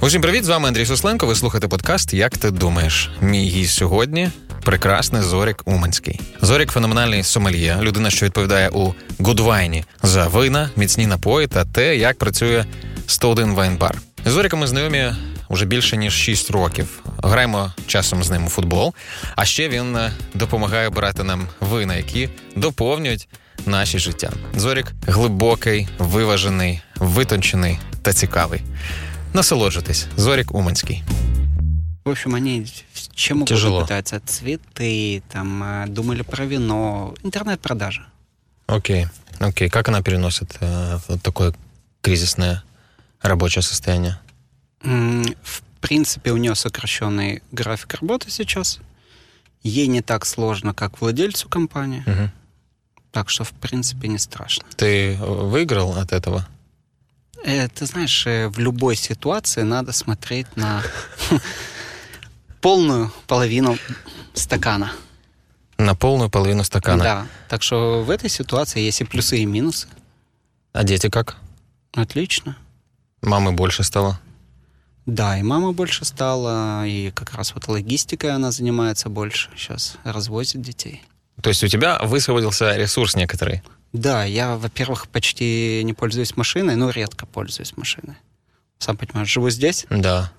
Усім привіт, з вами Андрій Сусленко. Ви слухаєте подкаст Як ти думаєш? Мій гість сьогодні прекрасний Зорік Уманський. Зорік феноменальний сомельє, людина, що відповідає у Гудвайні за вина, міцні напої та те, як працює 101 вайнбар. З Зоріком ми знайомі вже більше ніж 6 років. Граємо часом з ним у футбол. А ще він е, допомагає обирати нам вина, які доповнюють наші життя. Зорік глибокий, виважений, витончений та цікавий. Насолоджуйтесь. Зорік Уманський. В общем, они чем Тяжело. угодно пытаются. Цветы, там, э, думали про вино, интернет-продажа. Окей. Окей. Как она переносит э, вот такое кризисное рабочее состояние? М, В принципе, у нее сокращенный график работы сейчас. Ей не так сложно, как владельцу компании. Мгм. Так что, в принципе, не страшно. Ты э, выиграл от этого? Э, Ты знаешь, э, в любой ситуации надо смотреть на полную половину стакана. На полную половину стакана. Да. Так что в этой ситуации есть и плюсы, и минусы. А дети как? Отлично. Мамы больше стало? Да, и мама больше стала, и как раз вот логистикой она занимается больше. Сейчас развозит детей. То есть у тебя высвободился ресурс некоторый? Да, я, во-первых, почти не пользуюсь машиной, ну, редко пользуюсь машиной. Сам понимаешь, живу здесь, Да.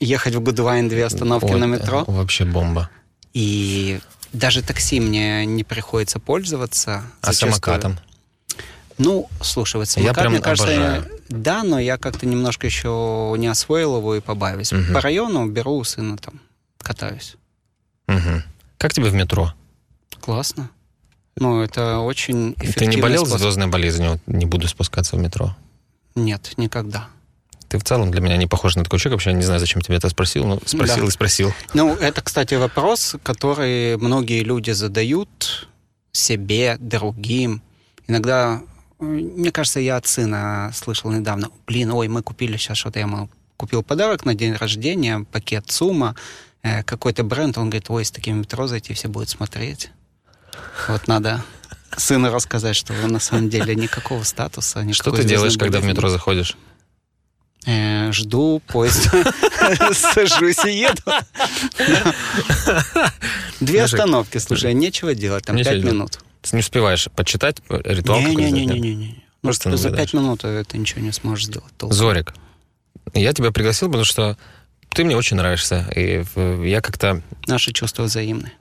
ехать в Гудвайн две остановки Вот, на метро, Вообще бомба. и даже такси мне не приходится пользоваться. А Зачастую. самокатом? Ну, слушай, вот самокат, прям мне кажется, обожаю. да, но я как-то немножко еще не освоил его и побавюсь. Мгм. По району беру у сына там, катаюсь. Мгм. Как тебе в метро? Классно. Ну, это очень эффективный Ты не болел способ. звездной болезнью? Не буду спускаться в метро. Нет, никогда. Ты в целом для меня не похож на такой человек. Вообще я не знаю, зачем тебе это спросил, но спросил Да. и спросил. Ну, это, кстати, вопрос, который многие люди задают себе, другим. Иногда, мне кажется, я от сына слышал недавно, блин, ой, мы купили сейчас что-то, я ему купил подарок на день рождения, пакет Сума, э, какой-то бренд, он говорит, ой, с таким метро зайти, все будут смотреть. Вот надо сыну рассказать, что на самом деле никакого статуса, Что ты делаешь, когда в метро заходишь? Э, жду поезд, сажусь и еду. Две остановки, слушай, нечего делать, там пять минут. Ты не успеваешь почитать э, ритуал какой-то? нет? Не-не-не-не-не. Ну, Просто что за пять минут это ничего не сможешь сделать. Зорик, я тебя пригласил, потому что ты мне очень нравишься. И я как-то... Наши чувства взаимны.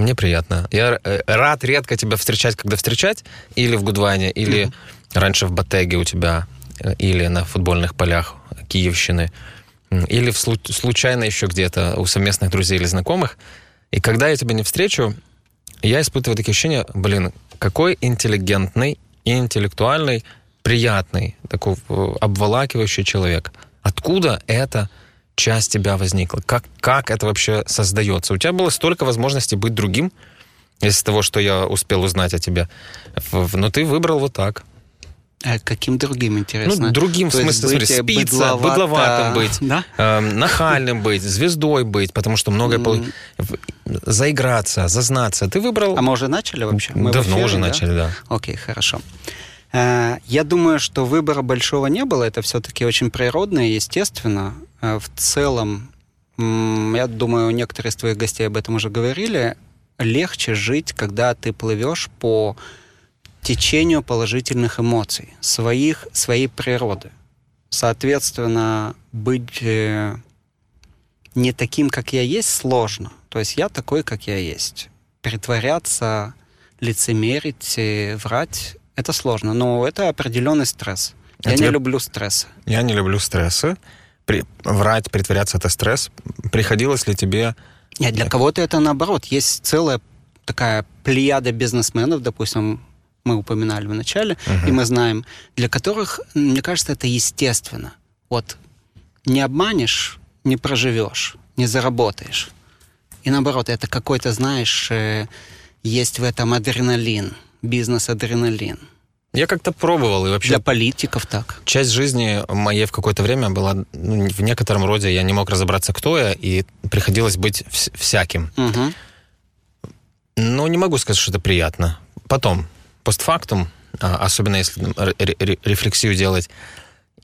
Мне приятно. Я э, рад редко тебя встречать, когда встречать. Или в Гудване, или Мгм. раньше в Батеге у тебя, э, или на футбольных полях Киевщины. Или в слу- случайно еще где-то у совместных друзей или знакомых. И когда я тебя не встречу, я испытываю такие ощущения, блин, какой интеллигентный и интеллектуальный, приятный, такой э, обволакивающий человек. Откуда эта часть тебя возникла? Как, как это вообще создается? У тебя было столько возможностей быть другим, из того, что я успел узнать о тебе. В- в- Но ты выбрал вот так. Э, Каким другим, интересно? Ну, другим, в То есть смысле, смотри, быть, э, спиться, быдловато- быдловатым быть, Да? эм, нахальным быть, звездой быть, потому что многое... Пол- в- Заиграться, зазнаться. Ты выбрал... А мы уже начали вообще? Мы в Давно эфире, уже да? начали, да. Окей, хорошо. Э, Я думаю, что выбора большого не было. Это все-таки очень природно и естественно. Э, В целом, я думаю, некоторые из твоих гостей об этом уже говорили, легче жить, когда ты плывешь по течению положительных эмоций, своих, своей природы. Соответственно, быть э, не таким, как я есть, сложно. То есть я такой, как я есть. Притворяться, лицемерить, э, врать — это сложно. Но это определенный стресс. А Я тебе- не люблю стресса. Я не люблю стрессы. При... Врать, притворяться — это стресс. Приходилось ли тебе... Нет, для кого-то это наоборот. Есть целая такая плеяда бизнесменов, допустим, мы упоминали в начале, Мгм. и мы знаем, для которых, мне кажется, это естественно. Вот не обманешь, не проживешь, не заработаешь. И наоборот, это какой-то, знаешь, э, есть в этом адреналин, бизнес-адреналин. Я как-то пробовал, и вообще Для политиков так. часть жизни моей в какое-то время была ну, в некотором роде, я не мог разобраться, кто я, и приходилось быть вс- всяким. Мгм. Но не могу сказать, что это приятно. Потом, постфактум, а, особенно если ре- ре- рефлексию делать,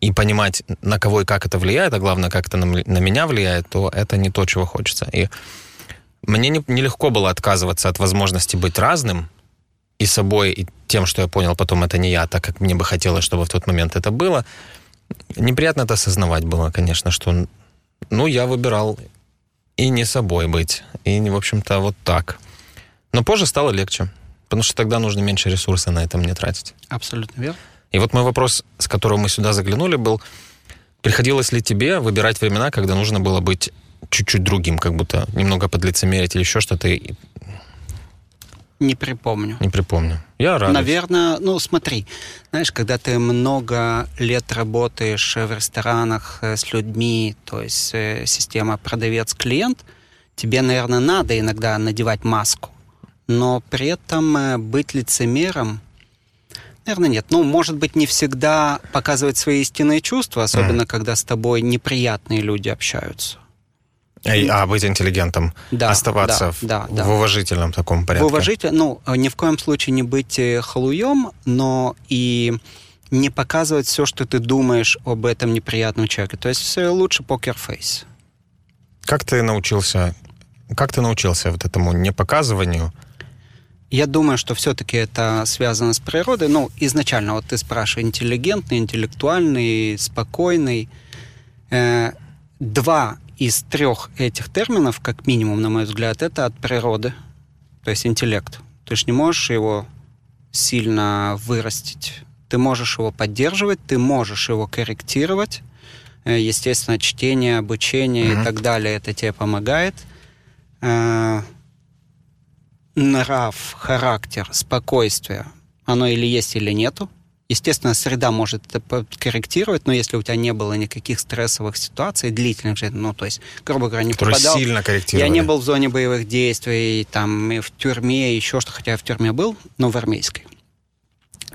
и понимать, на кого и как это влияет, а главное, как это на, меня влияет, то это не то, чего хочется. И мне не, нелегко было отказываться от возможности быть разным и собой, и тем, что я понял потом, это не я, так как мне бы хотелось, чтобы в тот момент это было. Неприятно это осознавать было, конечно, что ну, я выбирал и не собой быть, и, в общем-то, вот так. Но позже стало легче, потому что тогда нужно меньше ресурса на это мне тратить. Абсолютно верно. И вот мой вопрос, с которого мы сюда заглянули, был, приходилось ли тебе выбирать времена, когда нужно было быть чуть-чуть другим, как будто немного подлицемерить или еще что-то? Не припомню. Не припомню. Я рад. Наверное, ну смотри, знаешь, когда ты много лет работаешь в ресторанах э, с людьми, то есть э, система продавец-клиент, тебе, наверное, надо иногда надевать маску. Но при этом э, быть лицемером, наверное, нет. Ну, может быть, не всегда показывать свои истинные чувства, особенно mm. когда с тобой неприятные люди общаются. А быть интеллигентом, да, оставаться да, в, да, в уважительном таком порядке. В уважительном, ну, ни в коем случае не быть э, халуем, но и не показывать все, что ты думаешь об этом неприятном человеке. То есть лучше покерфейс. Как ты научился, как ты научился вот этому непоказыванию? Я думаю, что все-таки это связано с природой. Ну, изначально, вот ты спрашиваешь, интеллигентный, интеллектуальный, спокойный. Э, два из трех этих терминов, как минимум, на мой взгляд, это от природы, то есть интеллект. Ты же не можешь его сильно вырастить. Ты можешь его поддерживать, ты можешь его корректировать. Э, естественно, чтение, обучение mm-hmm. и так далее, это тебе помогает. Э, нрав, характер, спокойствие, оно или есть, или нету. Естественно, среда может это корректировать, но если у тебя не было никаких стрессовых ситуаций длительных, ну, то есть, грубо говоря, не Которые попадал... сильно. Я не был в зоне боевых действий, там, и в тюрьме, еще что, хотя я в тюрьме был, но в армейской,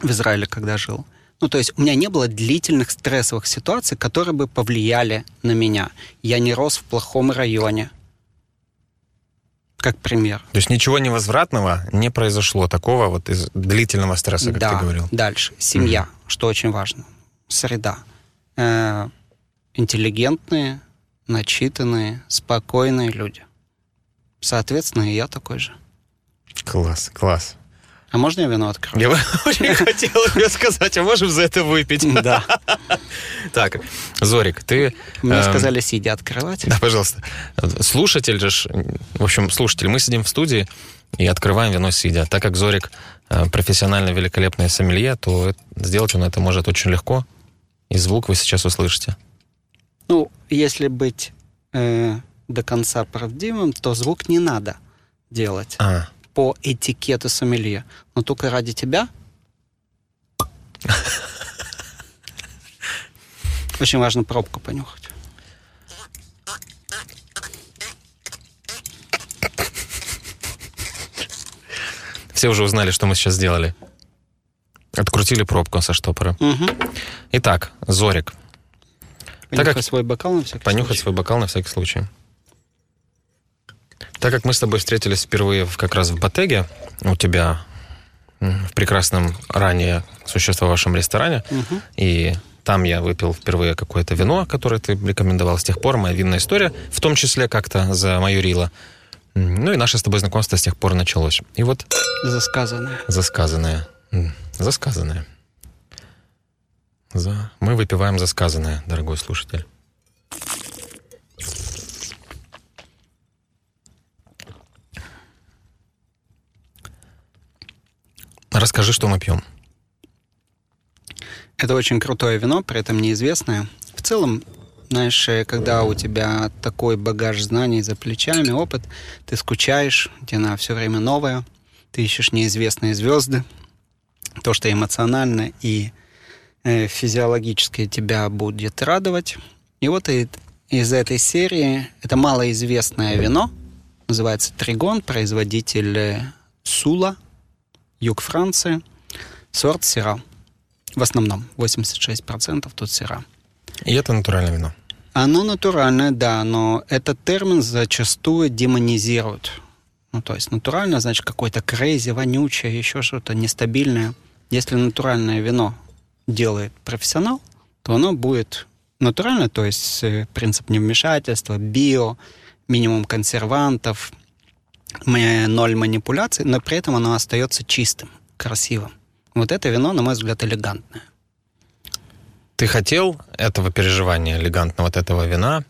в Израиле, когда жил. Ну, то есть у меня не было длительных стрессовых ситуаций, которые бы повлияли на меня. Я не рос в плохом районе, как пример. То есть ничего невозвратного не произошло такого вот из длительного стресса, как да, ты говорил. Дальше. Семья, mm-hmm. что очень важно. Среда. Э, интеллигентные, начитанные, спокойные люди. Соответственно, и я такой же. Класс, класс. А можно я вино открою? Я бы очень хотел тебе сказать, а можем за это выпить? Да. Так, Зорик, ты... Мне эм, сказали, сидя открывать. Да, пожалуйста. Слушатель же... В общем, слушатель, мы сидим в студии и открываем вино сидя. Так как Зорик э, профессионально великолепный сомелье, то сделать он это может очень легко. И звук вы сейчас услышите. Ну, если быть э, до конца правдивым, то звук не надо делать. А по этикету сомелье, но только ради тебя. Очень важно пробку понюхать. Все уже узнали, что мы сейчас сделали. Открутили пробку со штопора. Угу. Итак, Зорик. Понюхать так как... свой бокал на всякий Понюхать случай. свой бокал на всякий случай. Так как мы с тобой встретились впервые как раз в Батеге, у тебя в прекрасном ранее существовавшем ресторане, угу. и там я выпил впервые какое-то вино, которое ты рекомендовал. С тех пор моя винная история, в том числе как-то замаюрила. Ну и наше с тобой знакомство с тех пор началось. И вот... Засказанное. Засказанное. Засказанное. За... Мы выпиваем засказанное, дорогой слушатель. Расскажи, что мы пьем. Это очень крутое вино, при этом неизвестное. В целом, знаешь, э, когда у тебя такой багаж знаний за плечами, опыт, ты скучаешь, тебе на все время новое, ты ищешь неизвестные звезды, то, что эмоционально и э, физиологически тебя будет радовать. И вот и, из этой серии это малоизвестное вино, называется Тригон, производитель э, Сула – юг Франции, сорт Сера. В основном 86% тут Сера. И это натуральное вино? Оно натуральное, да, но этот термин зачастую демонизируют. Ну, то есть натуральное, значит, какой-то крейзи, вонючее, еще что-то нестабильное. Если натуральное вино делает профессионал, то оно будет натурально, то есть э, принцип невмешательства, био, минимум консервантов, ноль манипуляций, но при этом оно остается чистым, красивым. Вот это вино, на мой взгляд, элегантное. Ты хотел этого переживания элегантного, вот этого вина,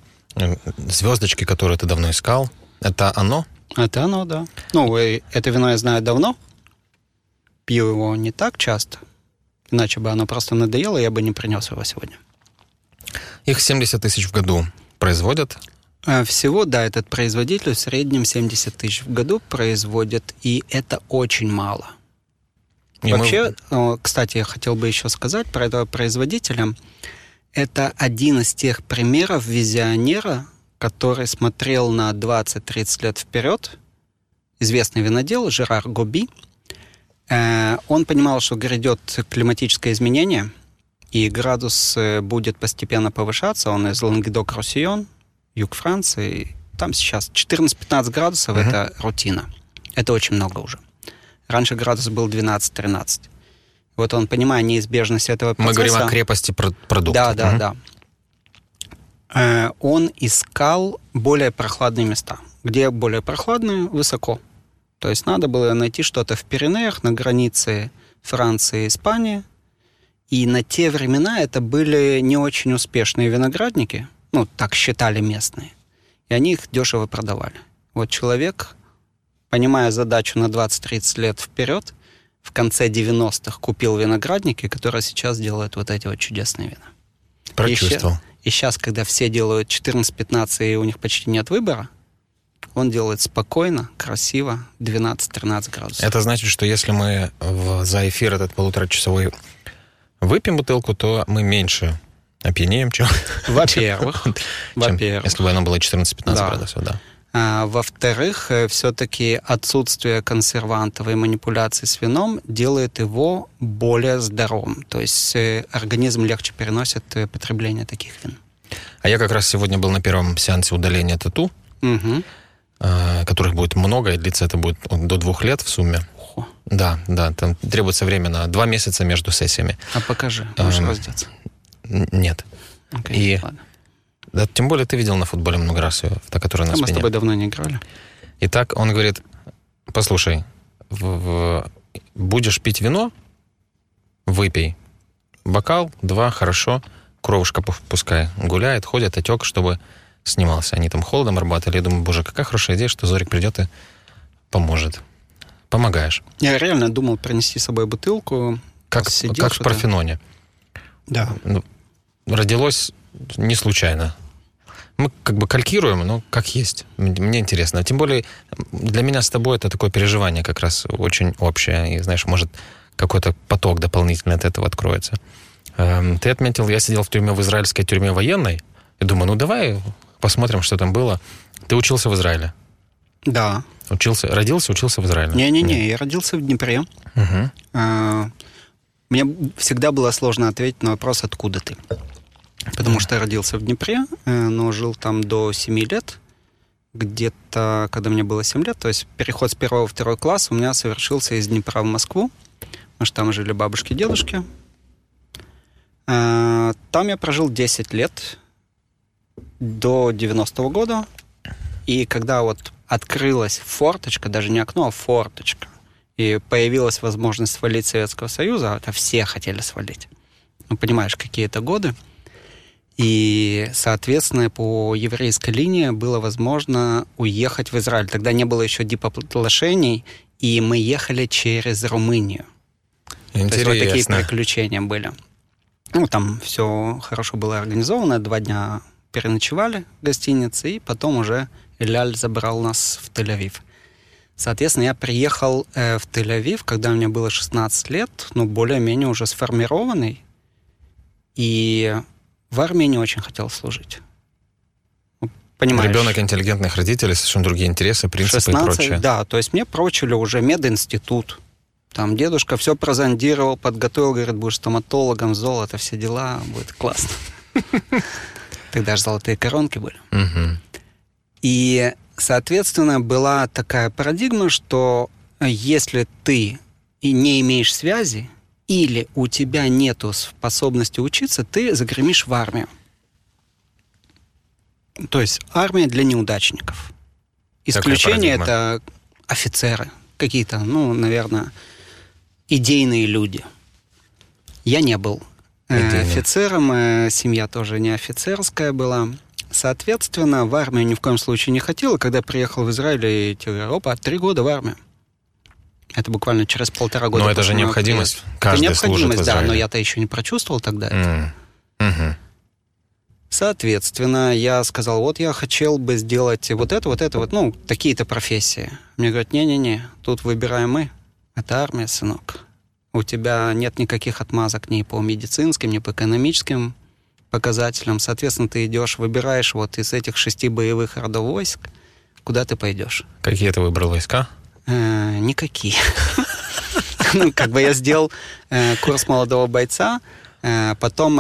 звездочки, которые ты давно искал, это оно? Это оно, да. Ну, это вино я знаю давно, пью его не так часто, иначе бы оно просто надоело, я бы не принес его сегодня. Их 70 тысяч в году производят? А, всего, да, этот производитель в среднем 70 тысяч в году производит, и это очень мало. И Вообще, мы... кстати, я хотел бы еще сказать про этого производителя. Это один из тех примеров визионера, который смотрел на 20-30 лет вперед. Известный винодел Жерар Гоби. Э, он понимал, что грядет климатическое изменение, и градус э, будет постепенно повышаться. Он из Лангедок-Руссион, юг Франции. Там сейчас 14-15 градусов uh-huh. это рутина. Это очень много уже. Раньше градус был 12-13. Вот он, понимая неизбежность этого процесса... Мы говорим о крепости продукта. Да, да, угу. да. Э, он искал более прохладные места. Где более прохладные? Высоко. То есть надо было найти что-то в Пиренеях, на границе Франции и Испании. И на те времена это были не очень успешные виноградники, ну, так считали местные. И они их дешево продавали. Вот человек понимая задачу на 20-30 лет вперед, в конце 90-х купил виноградники, которые сейчас делают вот эти вот чудесные вина. Прочувствовал. И, и сейчас, когда все делают 14-15, и у них почти нет выбора, он делает спокойно, красиво, 12-13 градусов. Это значит, что если мы в, за эфир этот полуторачасовой выпьем бутылку, то мы меньше опьянеем, чем... Во-первых. Во-первых. Если бы оно было 14-15 да. градусов, да. А, во-вторых, э, все-таки отсутствие консервантов и манипуляций с вином делает его более здоровым. То есть э, организм легче переносит э, потребление таких вин. А я как раз сегодня был на первом сеансе удаления тату, угу. которых будет много, и длится это будет до двух лет в сумме. Ого. Да, да, там требуется время на два месяца между сессиями. А покажи, можешь эм, раздеться? Нет. Okay, и ладно. Да, тем более ты видел на футболе много раз ее, та, которая на а спине. Мы с тобой давно не играли. Итак, он говорит, послушай, в, в, будешь пить вино, выпей. Бокал, два, хорошо. Кровушка пускай гуляет, ходит, отек, чтобы снимался. Они там холодом работали. Я думаю, боже, какая хорошая идея, что Зорик придет и поможет. Помогаешь. Я реально думал принести с собой бутылку. Как, Сидел, как в Парфеноне. Да. Ну, родилось не случайно мы как бы калькируем, но как есть. Мне интересно. Тем более для меня с тобой это такое переживание как раз очень общее. И, знаешь, может, какой-то поток дополнительный от этого откроется. Эм, ты отметил, я сидел в тюрьме, в израильской тюрьме военной, и думаю, ну давай посмотрим, что там было. Ты учился в Израиле? Да. Учился, родился, учился в Израиле? Не-не-не, я родился в Днепре. Угу. Мне всегда было сложно ответить на вопрос, откуда ты потому что я родился в Днепре, э, но жил там до 7 лет. Где-то, когда мне было 7 лет, то есть переход с первого в второй класс у меня совершился из Днепра в Москву, потому что там жили бабушки и дедушки. Э, там я прожил 10 лет, до 90-го года. И когда вот открылась форточка, даже не окно, а форточка, и появилась возможность свалить Советского Союза, это все хотели свалить. Ну, понимаешь, какие это годы – и, соответственно, по еврейской линии было возможно уехать в Израиль. Тогда не было еще дипоглашений, и мы ехали через Румынию. Интересно. То есть вот такие приключения были. Ну, там все хорошо было организовано. Два дня переночевали в гостинице, и потом уже Эляль забрал нас в Тель-Авив. Соответственно, я приехал э, в Тель-Авив, когда мне было 16 лет, ну, более-менее уже сформированный. И в армии не очень хотел служить. Ну, понимаешь? Ребенок интеллигентных родителей, совершенно другие интересы, принципы 16, и прочее. Да, то есть мне прочили уже мединститут. Там дедушка все прозондировал, подготовил, говорит, будешь стоматологом, золото, все дела, будет классно. Тогда же золотые коронки были. И, соответственно, была такая парадигма, что если ты и не имеешь связи, или у тебя нету способности учиться, ты загремишь в армию. То есть армия для неудачников. Исключение это офицеры, какие-то, ну, наверное, идейные люди. Я не был э, офицером, э, семья тоже не офицерская была. Соответственно, в армию ни в коем случае не хотел. Когда приехал в Израиль, и тебе, опа, три года в армию. Это буквально через полтора года. Но это же необходимость. Каждый это необходимость, да, но я-то еще не прочувствовал тогда это. Mm. Угу. Соответственно, я сказал, вот я хотел бы сделать вот это, вот это, вот, ну, такие-то профессии. Мне говорят, не-не-не, тут выбираем мы. Это армия, сынок. У тебя нет никаких отмазок ни по медицинским, ни по экономическим показателям. Соответственно, ты идешь, выбираешь вот из этих шести боевых родов войск, куда ты пойдешь. Какие ты выбрал войска? Э, никакие. Ну, как бы я сделал э, курс молодого бойца, э, потом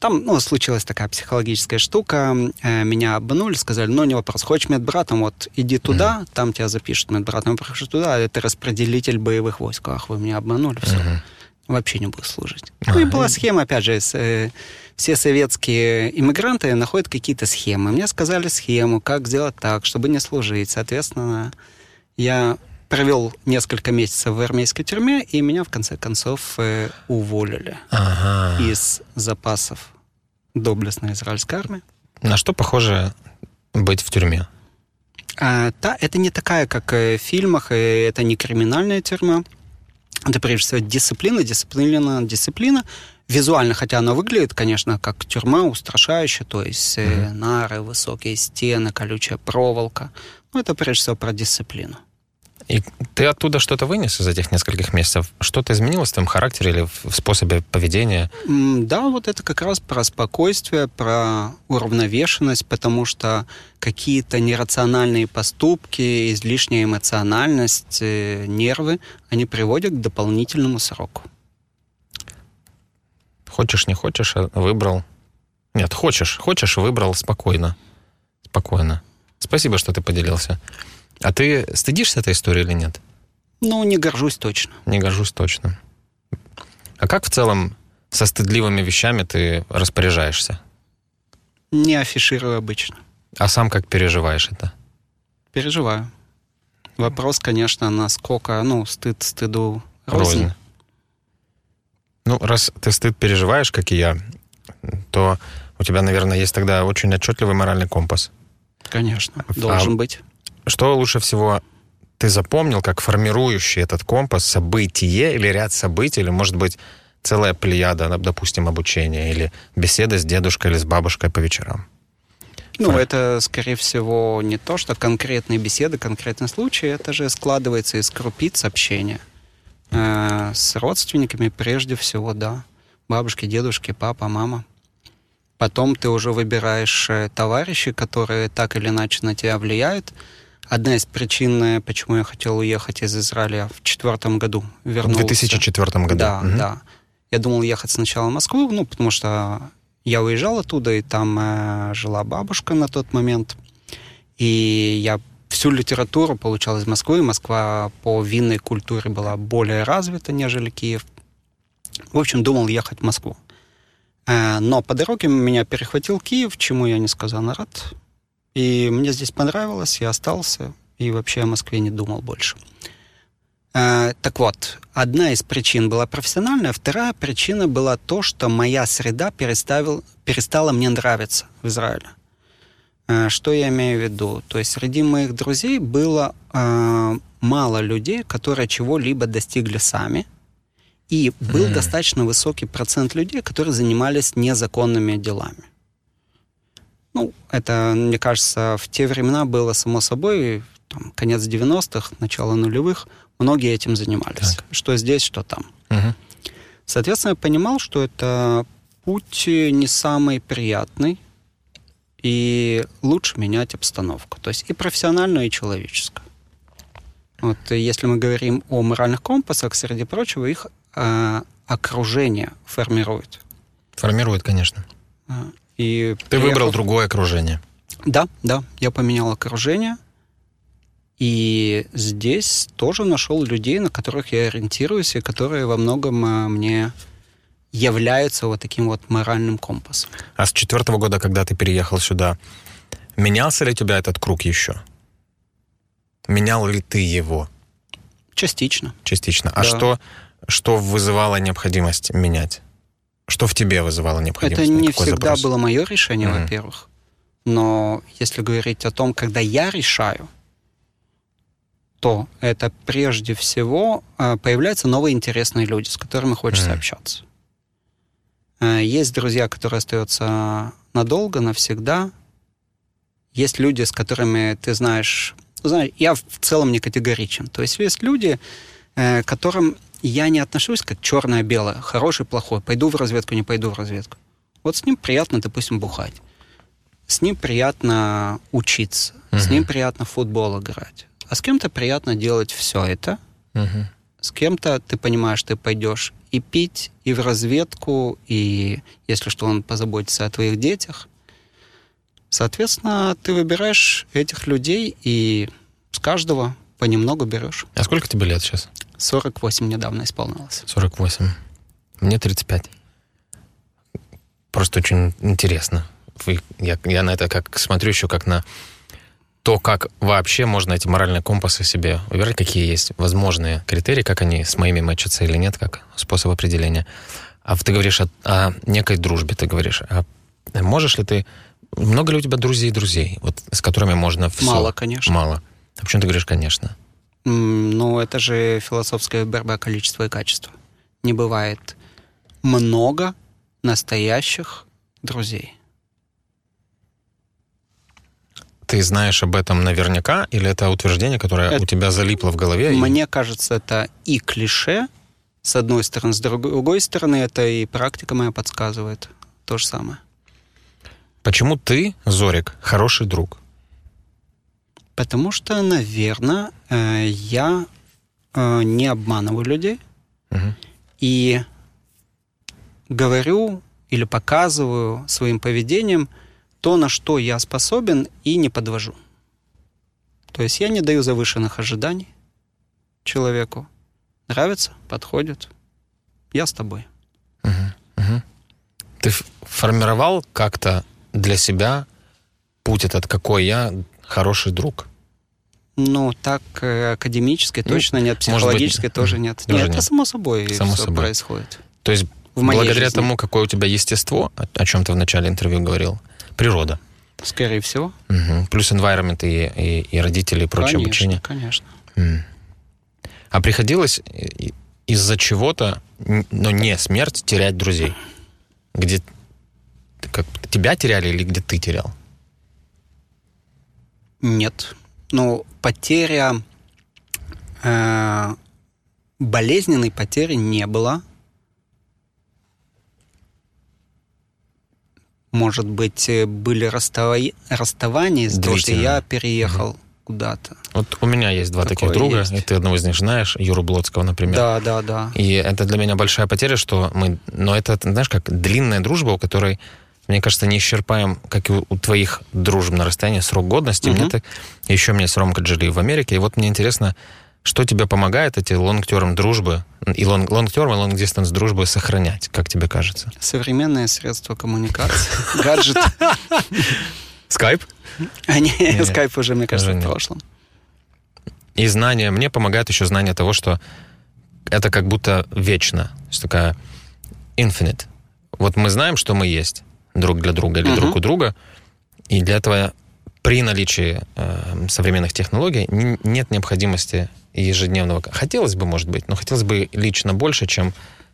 там, ну, случилась такая психологическая штука. Меня обманули, сказали, ну, не вопрос, хочешь медбратом, вот иди туда, mm-hmm. там тебя запишут медбратом. Я прихожу туда, это распределитель боевых войск. Ах, вы меня обманули, все. Mm-hmm. Вообще не буду служить. Mm-hmm. Ну, и была схема, опять же, с, все советские иммигранты находят какие-то схемы. Мне сказали схему, как сделать так, чтобы не служить. Соответственно, я провел несколько месяцев в армейской тюрьме, и меня в конце концов э, уволили ага. из запасов доблестной израильской армии. На что похоже быть в тюрьме? А, да, это не такая, как в фильмах, это не криминальная тюрьма. Это прежде всего дисциплина, дисциплина, дисциплина. Визуально, хотя она выглядит, конечно, как тюрьма устрашающая, то есть mm-hmm. нары, высокие стены, колючая проволока. Но это прежде всего про дисциплину. И ты оттуда что-то вынес из этих нескольких месяцев? Что-то изменилось в твоем характере или в способе поведения? Да, вот это как раз про спокойствие, про уравновешенность, потому что какие-то нерациональные поступки, излишняя эмоциональность, э, нервы, они приводят к дополнительному сроку. Хочешь, не хочешь, а выбрал. Нет, хочешь, хочешь, выбрал спокойно. Спокойно. Спасибо, что ты поделился. А ты стыдишься этой истории или нет? Ну, не горжусь точно. Не горжусь точно. А как в целом со стыдливыми вещами ты распоряжаешься? Не афиширую обычно. А сам как переживаешь это? Переживаю. Вопрос, конечно, насколько, ну, стыд стыду рознь. рознь. Ну, раз ты стыд переживаешь, как и я, то у тебя, наверное, есть тогда очень отчетливый моральный компас. Конечно, должен а, быть. Что лучше всего ты запомнил как формирующий этот компас событие или ряд событий, или, может быть, целая плеяда, допустим, обучения, или беседа с дедушкой или с бабушкой по вечерам? Ну, Фа... это, скорее всего, не то, что конкретные беседы, конкретный случай, это же складывается из крупиц общения. Э, с родственниками прежде всего, да. Бабушки, дедушки, папа, мама. Потом ты уже выбираешь э, товарищей, которые так или иначе на тебя влияют, одна из причин, э, почему я хотел уехать из Израиля в четвертом году. Вернулся. В 2004 году? Да, угу. да. Я думал ехать сначала в Москву, ну, потому что я уезжал оттуда, и там э, жила бабушка на тот момент. И я всю литературу получал из Москвы. Москва по винной культуре была более развита, нежели Киев. В общем, думал ехать в Москву. Э, но по дороге меня перехватил Киев, чему я несказанно рад. И мне здесь понравилось, я остался, и вообще о Москве не думал больше. Э, так вот, одна из причин была профессиональная, вторая причина была то, что моя среда переставил, перестала мне нравиться в Израиле. Э, что я имею в виду? То есть среди моих друзей было э, мало людей, которые чего-либо достигли сами, и был mm. достаточно высокий процент людей, которые занимались незаконными делами. Ну, это, мне кажется, в те времена было само собой, там, конец 90-х, начало нулевых, многие этим занимались. Так. Что здесь, что там. Угу. Соответственно, я понимал, что это путь не самый приятный, и лучше менять обстановку. То есть и профессиональную, и человеческую. Вот если мы говорим о моральных компасах, среди прочего, их э, окружение формирует. Формирует, конечно. А, и Ты приехал... выбрал другое окружение. Да, да, я поменял окружение. И здесь тоже нашел людей, на которых я ориентируюсь, и которые во многом э, мне являются вот таким вот моральным компасом. А с четвертого года, когда ты переехал сюда, менялся ли у тебя этот круг еще? Менял ли ты его? Частично. Частично. А да. что, что вызывало необходимость менять? Что в тебе вызывало необходимость? Это не всегда запрос? было мое решение, mm-hmm. во-первых. Но если говорить о том, когда я решаю, то это прежде всего э, появляются новые интересные люди, с которыми хочется mm-hmm. общаться. Э, есть друзья, которые остаются надолго, навсегда. Есть люди, с которыми ты знаешь... знаешь я в целом не категоричен. То есть есть люди, э, которым я не отношусь как черное-белое, хороший, плохой, пойду в разведку, не пойду в разведку. Вот с ним приятно, допустим, бухать. С ним приятно учиться, угу. с ним приятно в футбол играть. А с кем-то приятно делать все это. Угу. С кем-то ты понимаешь, ты пойдешь и пить, и в разведку, и если что, он позаботится о твоих детях. Соответственно, ты выбираешь этих людей и с каждого понемногу берешь. А сколько тебе лет сейчас? 48 недавно исполнилось. 48. Мне 35. Просто очень интересно. Я, я на это как смотрю еще как на то, как вообще можно эти моральные компасы себе выбирать, какие есть возможные критерии, как они с моими мэчатся или нет, как способ определения. А ты говоришь о, о некой дружбе, ты говоришь. А можешь ли ты... Много ли у тебя друзей-друзей, вот, с которыми можно все? Мало, конечно. Мало. А почему ты говоришь «конечно»? Ну, это же философская борьба количества и качества. Не бывает много настоящих друзей. Ты знаешь об этом наверняка, или это утверждение, которое это, у тебя залипло в голове? Мне и... кажется, это и клише, с одной стороны, с другой стороны, это и практика моя подсказывает то же самое. Почему ты, Зорик, хороший друг? Потому что, наверное, э, я э, не обманываю людей угу. и говорю или показываю своим поведением то, на что я способен, и не подвожу. То есть я не даю завышенных ожиданий человеку. Нравится, подходит. Я с тобой. Угу, угу. Ты формировал как-то для себя путь этот, какой я хороший друг? Ну, так э, академически ну, точно нет, психологически быть, тоже нет. Тоже нет, нет, это само собой само все собой. происходит. То есть в благодаря жизни. тому, какое у тебя естество, о чем ты в начале интервью говорил, природа. Скорее всего. Угу. Плюс environment и, и, и родители, и прочее конечно, обучение. Конечно, mm. А приходилось из-за чего-то, но не смерть, терять друзей? Где как, тебя теряли или где ты терял? Нет. Ну, потеря... Э, болезненной потери не было. Может быть, э, были расстава... расставания из-за того, что я переехал угу. куда-то. Вот у меня есть два Такое таких друга, есть. и ты одного из них знаешь, Юру Блодского, например. Да, да, да. И это для меня большая потеря, что мы... Но это, знаешь, как длинная дружба, у которой мне кажется, не исчерпаем, как и у, твоих дружб на расстоянии, срок годности. Угу. Мне так, еще мне с Ромкой жили в Америке, и вот мне интересно, что тебе помогает эти лонгтерм дружбы, и лонгтерм, и лонгдистанс дружбы сохранять, как тебе кажется? Современные средства коммуникации, гаджет. Скайп? А не, скайп уже, мне кажется, в прошлом. И знание, мне помогает еще знание того, что это как будто вечно. То есть такая infinite. Вот мы знаем, что мы есть друг для друга или uh-huh. друг у друга. И для этого при наличии э, современных технологий не, нет необходимости ежедневного. Хотелось бы, может быть, но хотелось бы лично больше, чем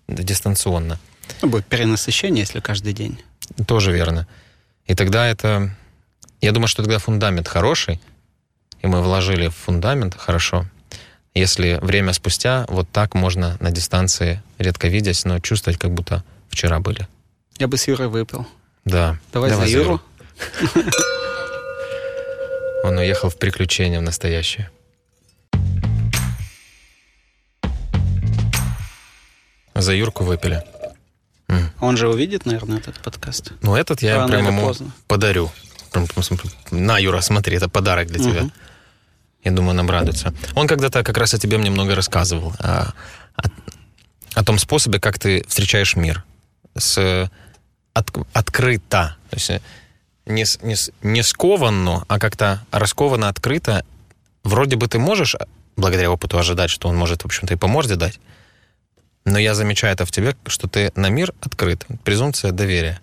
дистанционно. Ну, будет перенасыщение, если каждый день. Тоже верно. И тогда это... Я думаю, что тогда фундамент хороший, и мы вложили в фундамент хорошо. Если время спустя вот так можно на дистанции, редко видясь, но чувствовать, как будто вчера были. Я бы с Юрой выпил. Да. Давай, Давай за Юру. Он уехал в приключения в настоящее. За Юрку выпили. Он же увидит, наверное, этот подкаст. Ну, этот я Рано прям ему поздно. подарю. На, Юра, смотри, это подарок для тебя. Я думаю, нам радуется. Он когда-то как раз о тебе мне много рассказывал. О, о, о том способе, как ты встречаешь мир. С, от, открыто. То есть не, не, не скованно, а как-то раскованно, открыто. Вроде бы ты можешь, благодаря опыту, ожидать, что он может, в общем-то, и по морде дать. Но я замечаю это в тебе, что ты на мир открыт. Презумпция доверия.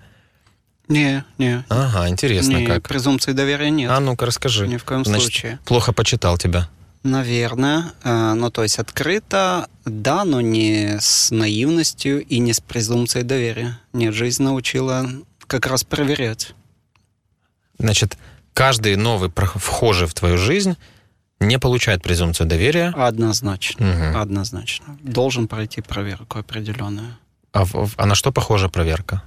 Не, не. Ага, интересно не, как. презумпции доверия нет. А ну-ка расскажи. Ни в коем Значит, случае. Плохо почитал тебя. Наверное. Э, Ну, то есть открыто, да, но не с наивностью и не с презумпцией доверия. Нет, жизнь научила как раз проверять. Значит, каждый новый вхожий в твою жизнь не получает презумпцию доверия. Однозначно. Мгм. Однозначно. Должен пройти проверку определенную. А, а на что похожа проверка?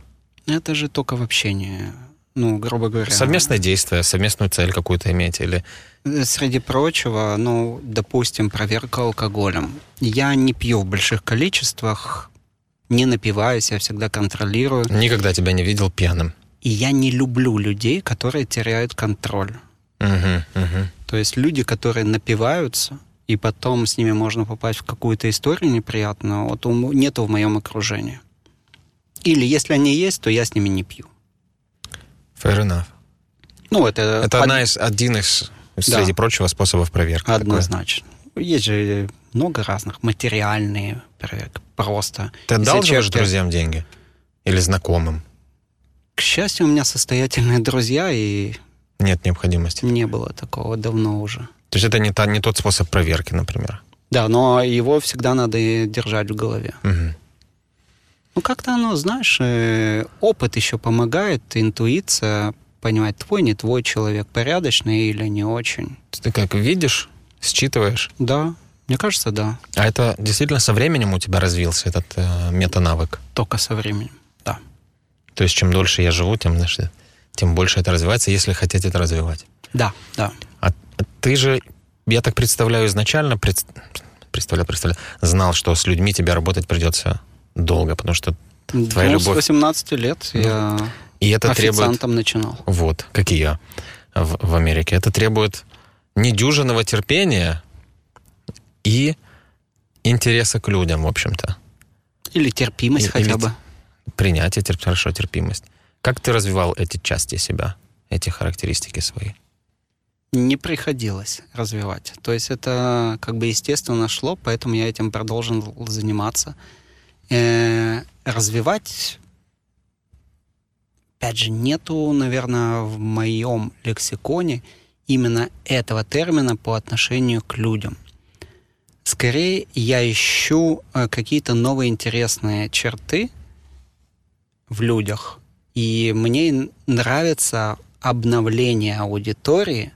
Это же только в общении. Ну, грубо говоря. Совместное действие, совместную цель какую-то иметь или... Среди прочего, ну, допустим, проверка алкоголем. Я не пью в больших количествах, не напиваюсь, я всегда контролирую. Никогда тебя не видел пьяным. И я не люблю людей, которые теряют контроль. Угу, угу. То есть люди, которые напиваются, и потом с ними можно попасть в какую-то историю неприятную, вот нету в моем окружении. Или если они есть, то я с ними не пью. Fair enough. Ну, это, Это од- одна из, один из, среди прочего, способов проверки. однозначно. Есть же много разных материальные проверки. Просто. Ты одалживаешь человек- друзьям деньги? Или знакомым? К счастью, у меня состоятельные друзья, и Нет необходимости. не было такого давно уже. То есть это не, та, не тот способ проверки, например. Да, но его всегда надо держать в голове. Мгм. Ну, как-то оно, знаешь, э, опыт еще помогает, интуиция, понимать, твой, не твой человек, порядочный или не очень. Ты как видишь, считываешь. Да, мне кажется, да, А это действительно со временем у тебя развился этот э, метанавык? только со временем, да. То есть чем дольше я живу, тем, знаешь, тем больше это развивается, если хотеть это развивать. Да, да. А ты же, я так представляю, изначально пред- представляю, представляю, знал, что с людьми тебе работать придется долго, потому что твоя ну, любовь... с 18 лет Ну, я И это требует... официантом начинал. Вот, как и я в, в Америке. Это требует недюжинного терпения и интереса к людям, в общем-то. Или терпимость И- хотя или бы. Принятие, терп... хорошо, терпимость. Как ты развивал эти части себя, эти характеристики свои? Не приходилось развивать. То есть это как бы естественно шло, поэтому я этим продолжил заниматься. Э, развивать, опять же, нету, наверное, в моем лексиконе именно этого термина по отношению к людям. Скорее, я ищу э, какие-то новые интересные черты в людях. И мне нравится обновление аудитории,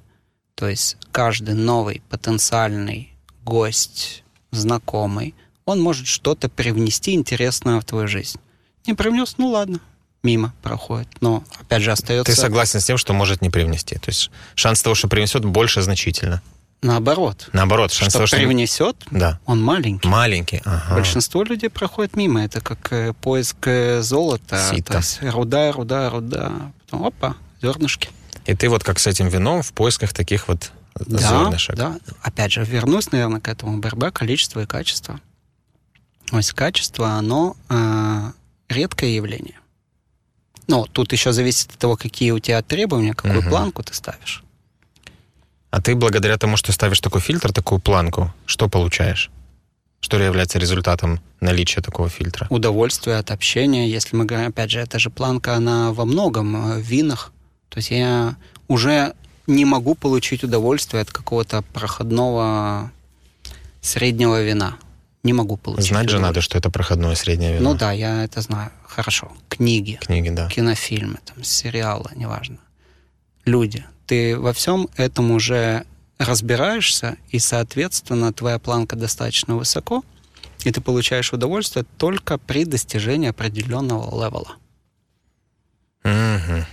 то есть каждый новый потенциальный гость, знакомый, он может что-то привнести интересное в твою жизнь. Не привнес, ну ладно, мимо проходит. Но опять же остается Ты согласен с тем, что может не привнести? То есть шанс того, что принесет, больше значительно. наоборот. Наоборот, шанс Что того, что... привнесет, Да. он маленький. Маленький. Ага. Большинство людей проходит мимо. Это как э, поиск э, золота. Сито. То есть руда, руда, руда. Потом опа, зернышки. И ты вот как с этим вином в поисках таких вот Да, зернышек. да. Опять же, вернусь, наверное, к этому. Борьба количества и качества. То есть качество, оно э, редкое явление. Но тут еще зависит от того, какие у тебя требования, какую Мгм. планку ты ставишь. А ты благодаря тому, что ставишь такой фильтр, такую планку, что получаешь? Что является результатом наличия такого фильтра? Удовольствие от общения. Если мы говорим, опять же, эта же планка, она во многом э, в винах. То есть я уже не могу получить удовольствие от какого-то проходного среднего вина. Не могу получить. Знать же надо, что это проходное среднее вино. Ну да, я это знаю. Хорошо. Книги, Книги, да. кинофильмы, там, сериалы, неважно. Люди. Ты во всем этом уже разбираешься, и, соответственно, твоя планка достаточно высоко, и ты получаешь удовольствие только при достижении определенного левела. Мгм.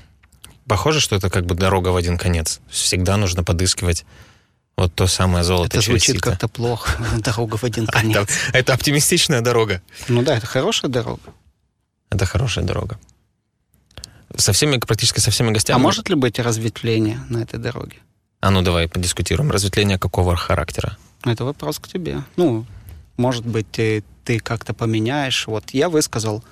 Похоже, что это как бы дорога в один конец. Всегда нужно подыскивать вот то самое золото Это звучит как-то плохо. Дорога в один А, конец. это, это оптимистичная дорога. Ну да, это хорошая дорога. Это хорошая дорога. Со всеми, практически со всеми гостями. А может ли быть разветвление на этой дороге? А ну давай подискутируем. Разветвление какого характера? Это вопрос к тебе. Ну, может быть, ты, ты как-то поменяешь. Вот я высказал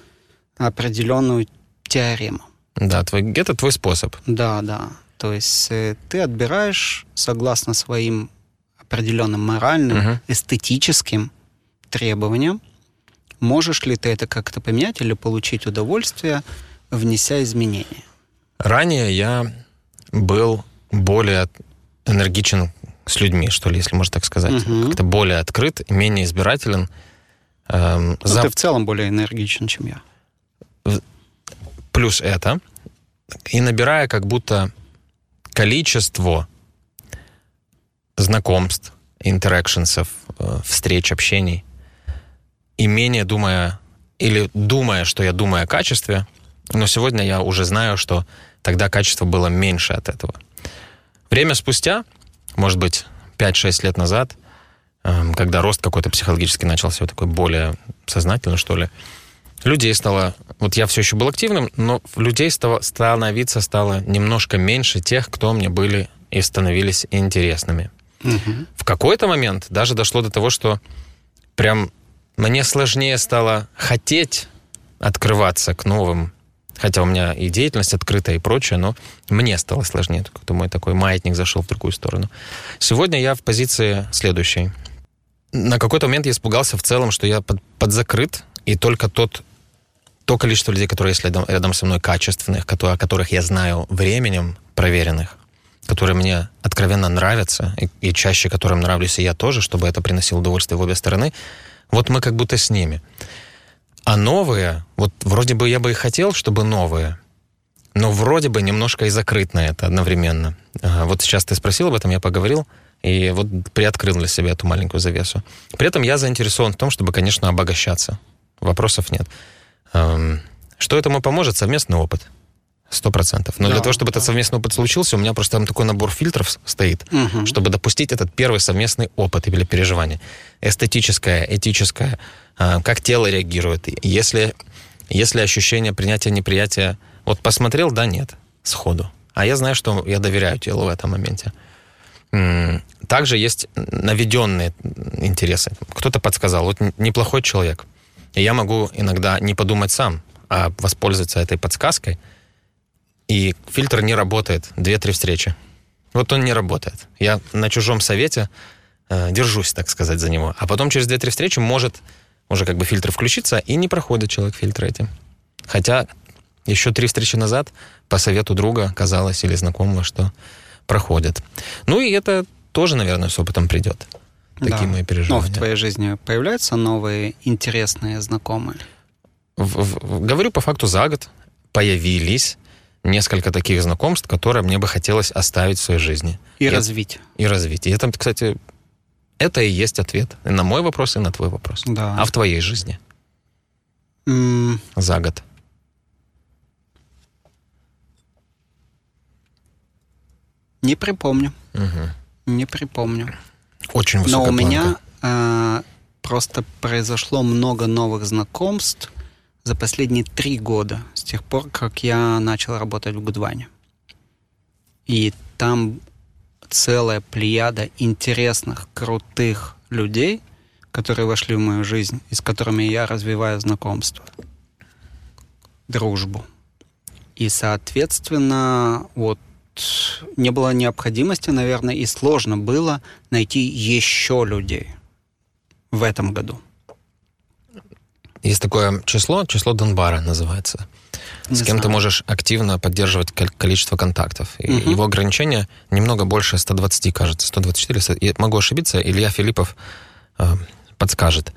определенную теорему. Да, твой, это твой способ. Да, да. То есть э, ты отбираешь согласно своим определенным моральным, угу. эстетическим требованиям, можешь ли ты это как-то поменять или получить удовольствие, внеся изменения. Ранее я был более энергичен с людьми, что ли, если можно так сказать. Угу. Как-то более открыт менее избирателен. Эм, ну. Ты в целом более энергичен, чем я. Плюс это. И набирая как будто количество знакомств, интеракшенсов, э, встреч, общений, и менее думая, или думая, что я думаю о качестве, но сегодня я уже знаю, что тогда качество было меньше от этого. Время спустя, может быть, 5-6 лет назад, эм, когда рост какой-то психологический начался такой более сознательно, что ли, людей стало... Вот я все еще был активным, но людей стало, становиться стало немножко меньше тех, кто мне были и становились интересными. Угу. В какой-то момент даже дошло до того, что прям мне сложнее стало хотеть открываться к новым Хотя у меня и деятельность открытая и прочее, но мне стало сложнее. Как-то мой такой маятник зашел в другую сторону. Сегодня я в позиции следующей. На какой-то момент я испугался в целом, что я под, подзакрыт, и только тот, то количество людей, которые есть рядом, рядом со мной, качественных, которые, о которых я знаю временем, проверенных, которые мне откровенно нравятся, и, и чаще которым нравлюсь и я тоже, чтобы это приносило удовольствие в обе стороны, вот мы как будто с ними. А новые, вот вроде бы я бы и хотел, чтобы новые, но вроде бы немножко и закрыт на это одновременно. Вот сейчас ты спросил об этом, я поговорил, и вот приоткрыл для себя эту маленькую завесу. При этом я заинтересован в том, чтобы, конечно, обогащаться. Вопросов нет. Что этому поможет? Совместный опыт. Сто процентов. Но да, для того, чтобы да. этот совместный опыт случился, у меня просто там такой набор фильтров стоит, угу. чтобы допустить этот первый совместный опыт или переживание. Эстетическое, этическое, а, как тело реагирует. Если, если ощущение принятия, неприятия... Вот посмотрел, да, нет, сходу. А я знаю, что я доверяю телу в этом моменте. Также есть наведенные интересы. Кто-то подсказал, вот неплохой человек. И я могу иногда не подумать сам, а воспользоваться этой подсказкой. И фильтр не работает. Две-три встречи. Вот он не работает. Я на чужом совете э, держусь, так сказать, за него. А потом через две-три встречи может уже как бы фильтр включится, и не проходит человек фильтр эти. Хотя еще три встречи назад по совету друга казалось или знакомого, что проходит. Ну и это тоже, наверное, с опытом придет. Такие да. мои переживания. Но в твоей жизни появляются новые интересные знакомые? В, в, говорю по факту за год появились несколько таких знакомств, которые мне бы хотелось оставить в своей жизни. И, и развить. И развить. И это, кстати, это и есть ответ и на мой вопрос, и на твой вопрос. Да. А в твоей жизни? Mm. За год. Не припомню. Угу. Не припомню. Очень высокая Но у планка. меня э, просто произошло много новых знакомств за последние три года, с тех пор, как я начал работать в Гудване. И там целая плеяда интересных, крутых людей, которые вошли в мою жизнь и с которыми я развиваю знакомство, дружбу. И, соответственно, вот не было необходимости, наверное, и сложно было найти еще людей в этом году. Есть такое число, число Донбара называется с кем знаю. ты можешь активно поддерживать количество контактов. И угу. Его ограничение немного больше 120, кажется, 124. Я могу ошибиться, Илья Филиппов э, подскажет.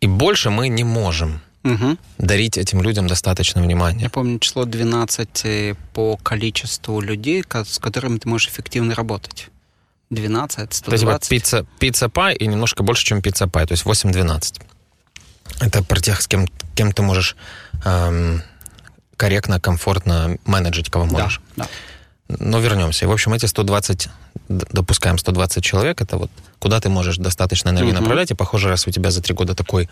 И больше мы не можем угу. дарить этим людям достаточно внимания. Я помню число 12 э, по количеству людей, с которыми ты можешь эффективно работать. 12, 120. То есть пицца, pizza pie и немножко больше, чем pizza pie, то есть 8-12. Это про тех, с кем, кем ты можешь эм, корректно, комфортно менеджить, кого можешь. Да, да. Но вернемся. В общем, эти 120, допускаем 120 человек, это вот куда ты можешь достаточно энергии угу. направлять, и, похоже, раз у тебя за три года такой,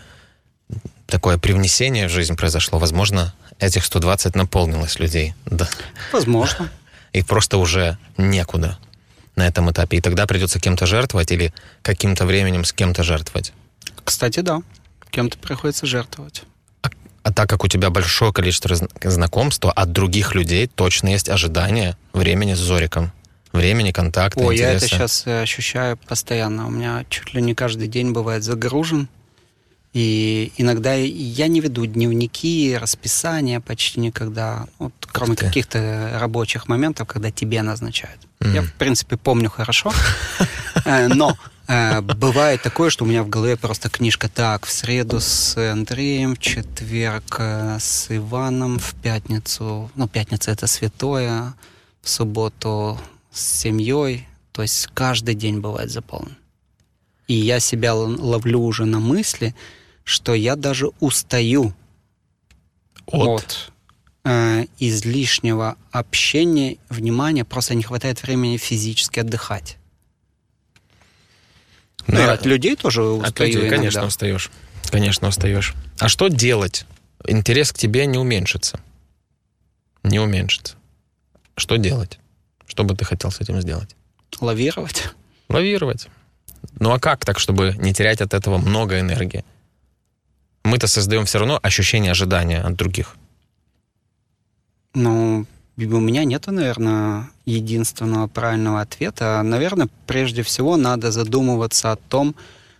такое привнесение в жизнь произошло, возможно, этих 120 наполнилось людей. Да. Возможно. И просто уже некуда. на этом этапе, и тогда придется кем-то жертвовать или каким-то временем с кем-то жертвовать. Кстати, да, кем-то приходится жертвовать. А, а так как у тебя большое количество знакомств, от других людей точно есть ожидание времени с Зориком. Времени, контакта, Ой, интереса. я это сейчас э, ощущаю постоянно. У меня чуть ли не каждый день бывает загружен. И иногда я не веду дневники, расписания почти никогда, вот, кроме каких-то рабочих моментов, когда тебе назначают. Mm. Я, в принципе, помню хорошо, э, но э, бывает такое, что у меня в голове просто книжка так, в среду с Андреем, в четверг э, с Иваном, в пятницу, ну, пятница это святое, в субботу с семьей, то есть каждый день бывает заполнен. И я себя ловлю уже на мысли, что я даже устаю от, от э, излишнего общения, внимания, просто не хватает времени физически отдыхать. Ну, да, от людей тоже устаю от людей, иногда. конечно, устаешь. Конечно, устаешь. А что делать? Интерес к тебе не уменьшится. Не уменьшится. Что делать? Что бы ты хотел с этим сделать? Лавировать. Лавировать. Ну а как так, чтобы не терять от этого много энергии? Мы-то создаем все равно ощущение ожидания от других. Ну, у меня нет, наверное, единственного правильного ответа. Наверное, прежде всего надо задумываться о том,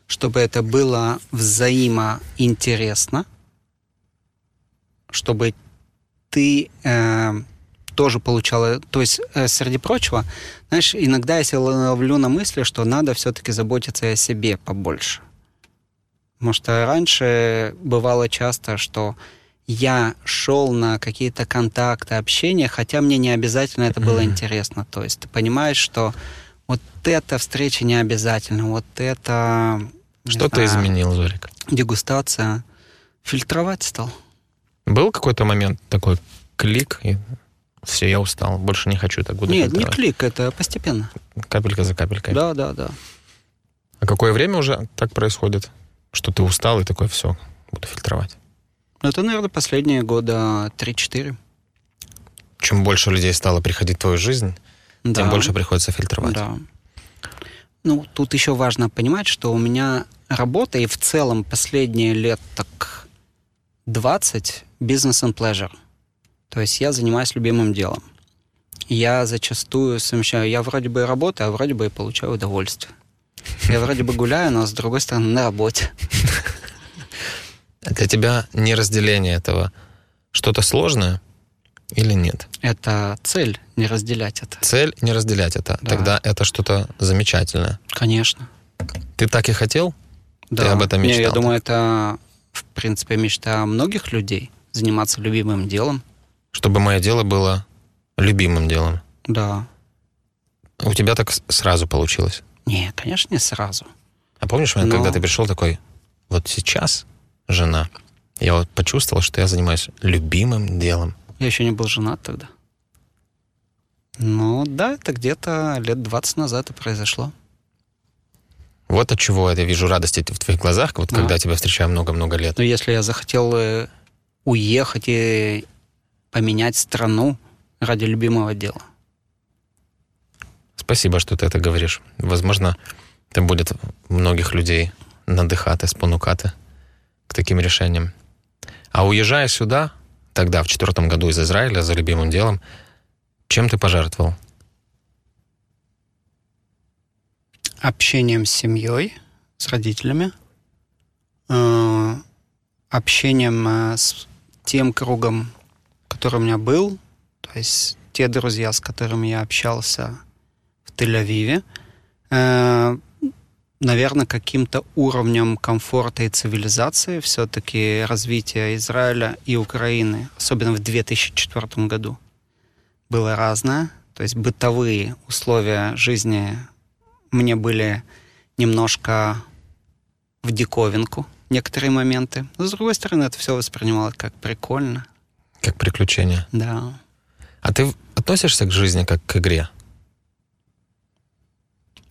чтобы это было взаимоинтересно, чтобы ты э, тоже получала... То есть, э, среди прочего, знаешь, иногда я себя ловлю на мысли, что надо все-таки заботиться о себе побольше. Потому что раньше бывало часто, что я шел на какие-то контакты, общения, хотя мне не обязательно это было интересно. То есть ты понимаешь, что вот эта встреча не обязательно, вот это... Что ты изменил, Зорик? Дегустация. Фильтровать стал. Был какой-то момент такой клик, и все, я устал, больше не хочу так буду Нет, не клик, это постепенно. Капелька за капелькой. Да, да, да. А какое время уже так происходит? Что ты устал и такой, все, буду фильтровать? Ну, это, наверное, последние года 3-4. Чем больше людей стало приходить в твою жизнь, да. тем больше приходится фильтровать. Да. Ну, тут еще важно понимать, что у меня работа и в целом последние лет так 20 бизнес and pleasure. То есть я занимаюсь любимым делом. Я зачастую совмещаю, я вроде бы работаю, а вроде бы и получаю удовольствие. Я вроде бы гуляю, но с другой стороны на работе. Для тебя не разделение этого что-то сложное или нет? Это цель, не разделять это. Цель не разделять это. Да. Тогда это что-то замечательное. Конечно. Ты так и хотел? Да. Ты об этом мечтал? Не, я думаю, это, в принципе, мечта многих людей заниматься любимым делом. Чтобы мое дело было любимым делом. Да. У тебя так сразу получилось? Не, конечно, не сразу. А помнишь момент, Но... когда ты пришел такой, вот сейчас, жена, я вот почувствовал, что я занимаюсь любимым делом. Я еще не был женат тогда. Ну да, это где-то лет 20 назад это произошло. Вот от чего я вижу радость в твоих глазах, вот а. когда тебя встречаю много-много лет. Ну, если я захотел э, уехать и поменять страну ради любимого дела. Спасибо, что ты это говоришь. Возможно, это будет многих людей надыхати, спонукати к таким решениям. А уезжая сюда, тогда, в четвертом году из Израиля, за любимым делом, чем ты пожертвовал? Общением с семьей, с родителями, э, общением э, с тем кругом, который у меня был, то есть те друзья, с которыми я общался Тель-Авиве, э, наверное, каким-то уровнем комфорта и цивилизации все-таки развитие Израиля и Украины, особенно в 2004 году, было разное. То есть бытовые условия жизни мне были немножко в диковинку некоторые моменты. Но, с другой стороны, это все воспринималось как прикольно. Как приключение. Да. А ты относишься к жизни как к игре?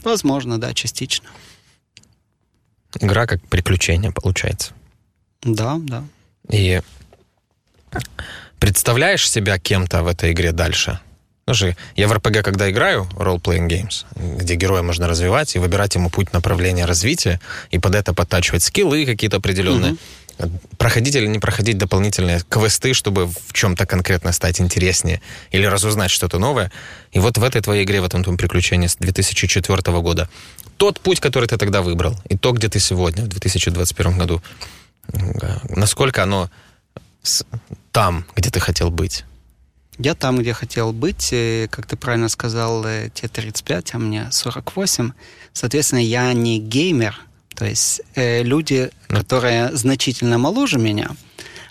Возможно, да, частично. Игра как приключение получается. Да, да. И представляешь себя кем-то в этой игре дальше? Слушай, я в РПГ, когда играю, role-playing games, где героя можно развивать и выбирать ему путь направления развития, и под это подтачивать скиллы какие-то определенные, mm-hmm. Проходить или не проходить дополнительные квесты, чтобы в чем-то конкретно стать интереснее или разузнать что-то новое. И вот в этой твоей игре, в этом твоем приключении с 2004 года, тот путь, который ты тогда выбрал, и то, где ты сегодня, в 2021 году, насколько оно там, где ты хотел быть? Я там, где хотел быть, как ты правильно сказал, э, тебе 35, а мне 48. Соответственно, я не геймер. То есть э, люди, ну. которые значительно моложе меня,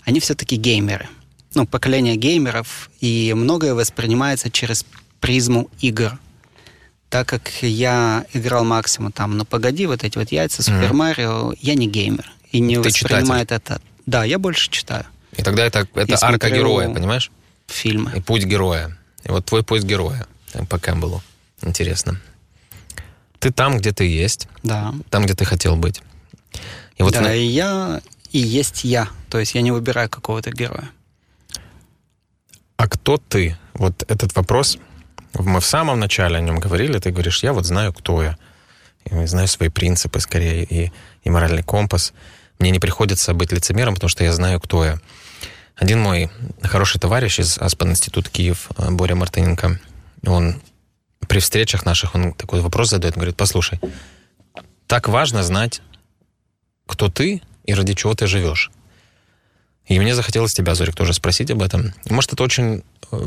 они все-таки геймеры. Ну, поколение геймеров, и многое воспринимается через призму игр. Так как я играл максимум там, ну погоди, вот эти вот яйца, Супер Марио, mm. я не геймер. И не Ты воспринимает читатель. это. Да, я больше читаю. И тогда это, это арка смотрю... героя, понимаешь? фильмы. И путь героя. И вот твой путь героя по Кэмпбеллу. Интересно. Ты там, где ты есть. Да. Там, где ты хотел быть. И вот да, на... и я, и есть я. То есть я не выбираю какого-то героя. А кто ты? Вот этот вопрос, мы в самом начале о нем говорили, ты говоришь, я вот знаю, кто я. И знаю свои принципы скорее и, и моральный компас. Мне не приходится быть лицемером, потому что я знаю, кто я. Один мой хороший товарищ из Аспен Институт Киев, э, Боря Мартыненко, он при встречах наших, он такой вопрос задает, говорит, послушай, так важно знать, кто ты и ради чего ты живешь. И мне захотелось тебя, Зорик, тоже спросить об этом. Может, это очень э,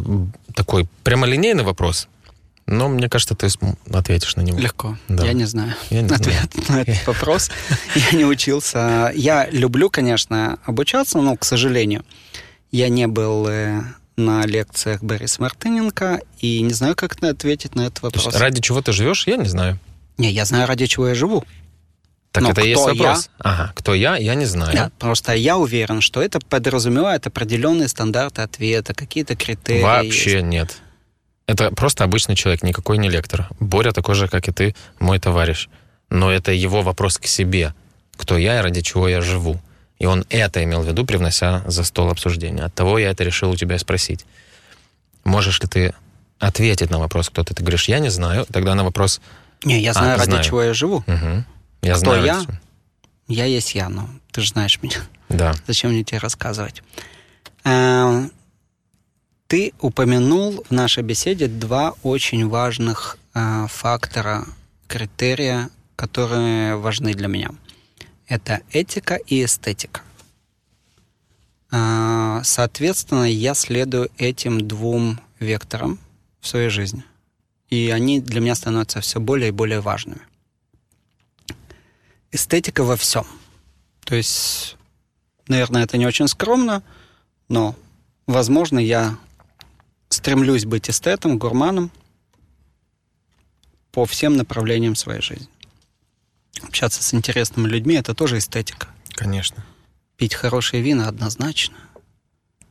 такой прямолинейный вопрос, но мне кажется, ты ответишь на него. Легко. Да. Я не знаю я не ответ знаю. на этот вопрос. Я не учился. Я люблю, конечно, обучаться, но, к сожалению, я не был э, на лекциях Бориса Мартыненко и не знаю, как ответить на этот вопрос. Есть, ради чего ты живешь, я не знаю. Не, я знаю, ради чего я живу. Так Но это и есть вопрос. Я? Ага, кто я, я не знаю. Да, просто я уверен, что это подразумевает определенные стандарты ответа, какие-то критерии. Вообще есть. нет. Это просто обычный человек, никакой не лектор. Боря такой же, как и ты, мой товарищ. Но это его вопрос к себе. Кто я и ради чего я живу. И он это имел в виду, привнося за стол обсуждения. От того я это решил у тебя спросить. Можешь ли ты ответить на вопрос, кто ты? Ты говоришь, я не знаю. Тогда на вопрос... Не, я знаю, а, ради знаю. чего я живу. Угу. Я кто знаю. я? Я есть я, но ты же знаешь меня. Да. Зачем мне тебе рассказывать? А, ты упомянул в нашей беседе два очень важных а, фактора, критерия, которые важны для меня – это этика и эстетика. А, соответственно, я следую этим двум векторам в своей жизни. И они для меня становятся все более и более важными. Эстетика во всем. То есть, наверное, это не очень скромно, но, возможно, я стремлюсь быть эстетом, гурманом по всем направлениям своей жизни общаться с интересными людьми, это тоже эстетика. Конечно. Пить хорошие вина однозначно.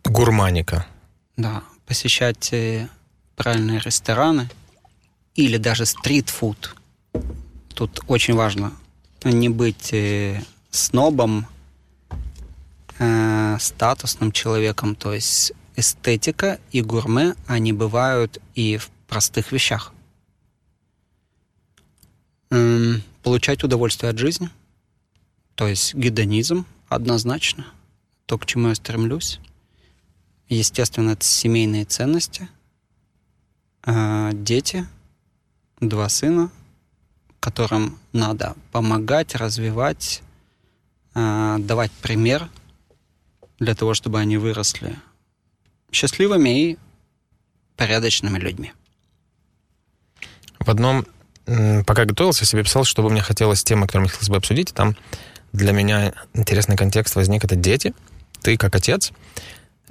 Гурманика. Да. Посещать э, правильные рестораны или даже стритфуд. Тут очень важно не быть э, снобом, э, статусным человеком. То есть эстетика и гурме, они бывают и в простых вещах. Эм, получать удовольствие от жизни, то есть гедонизм однозначно, то, к чему я стремлюсь. Естественно, это семейные ценности, а, дети, два сына, которым надо помогать, развивать, а, давать пример для того, чтобы они выросли счастливыми и порядочными людьми. В одном пока готовился, себе писал, что бы мне хотелось темы, которые мне хотелось бы обсудить. Там для меня интересный контекст возник. Это дети, ты как отец.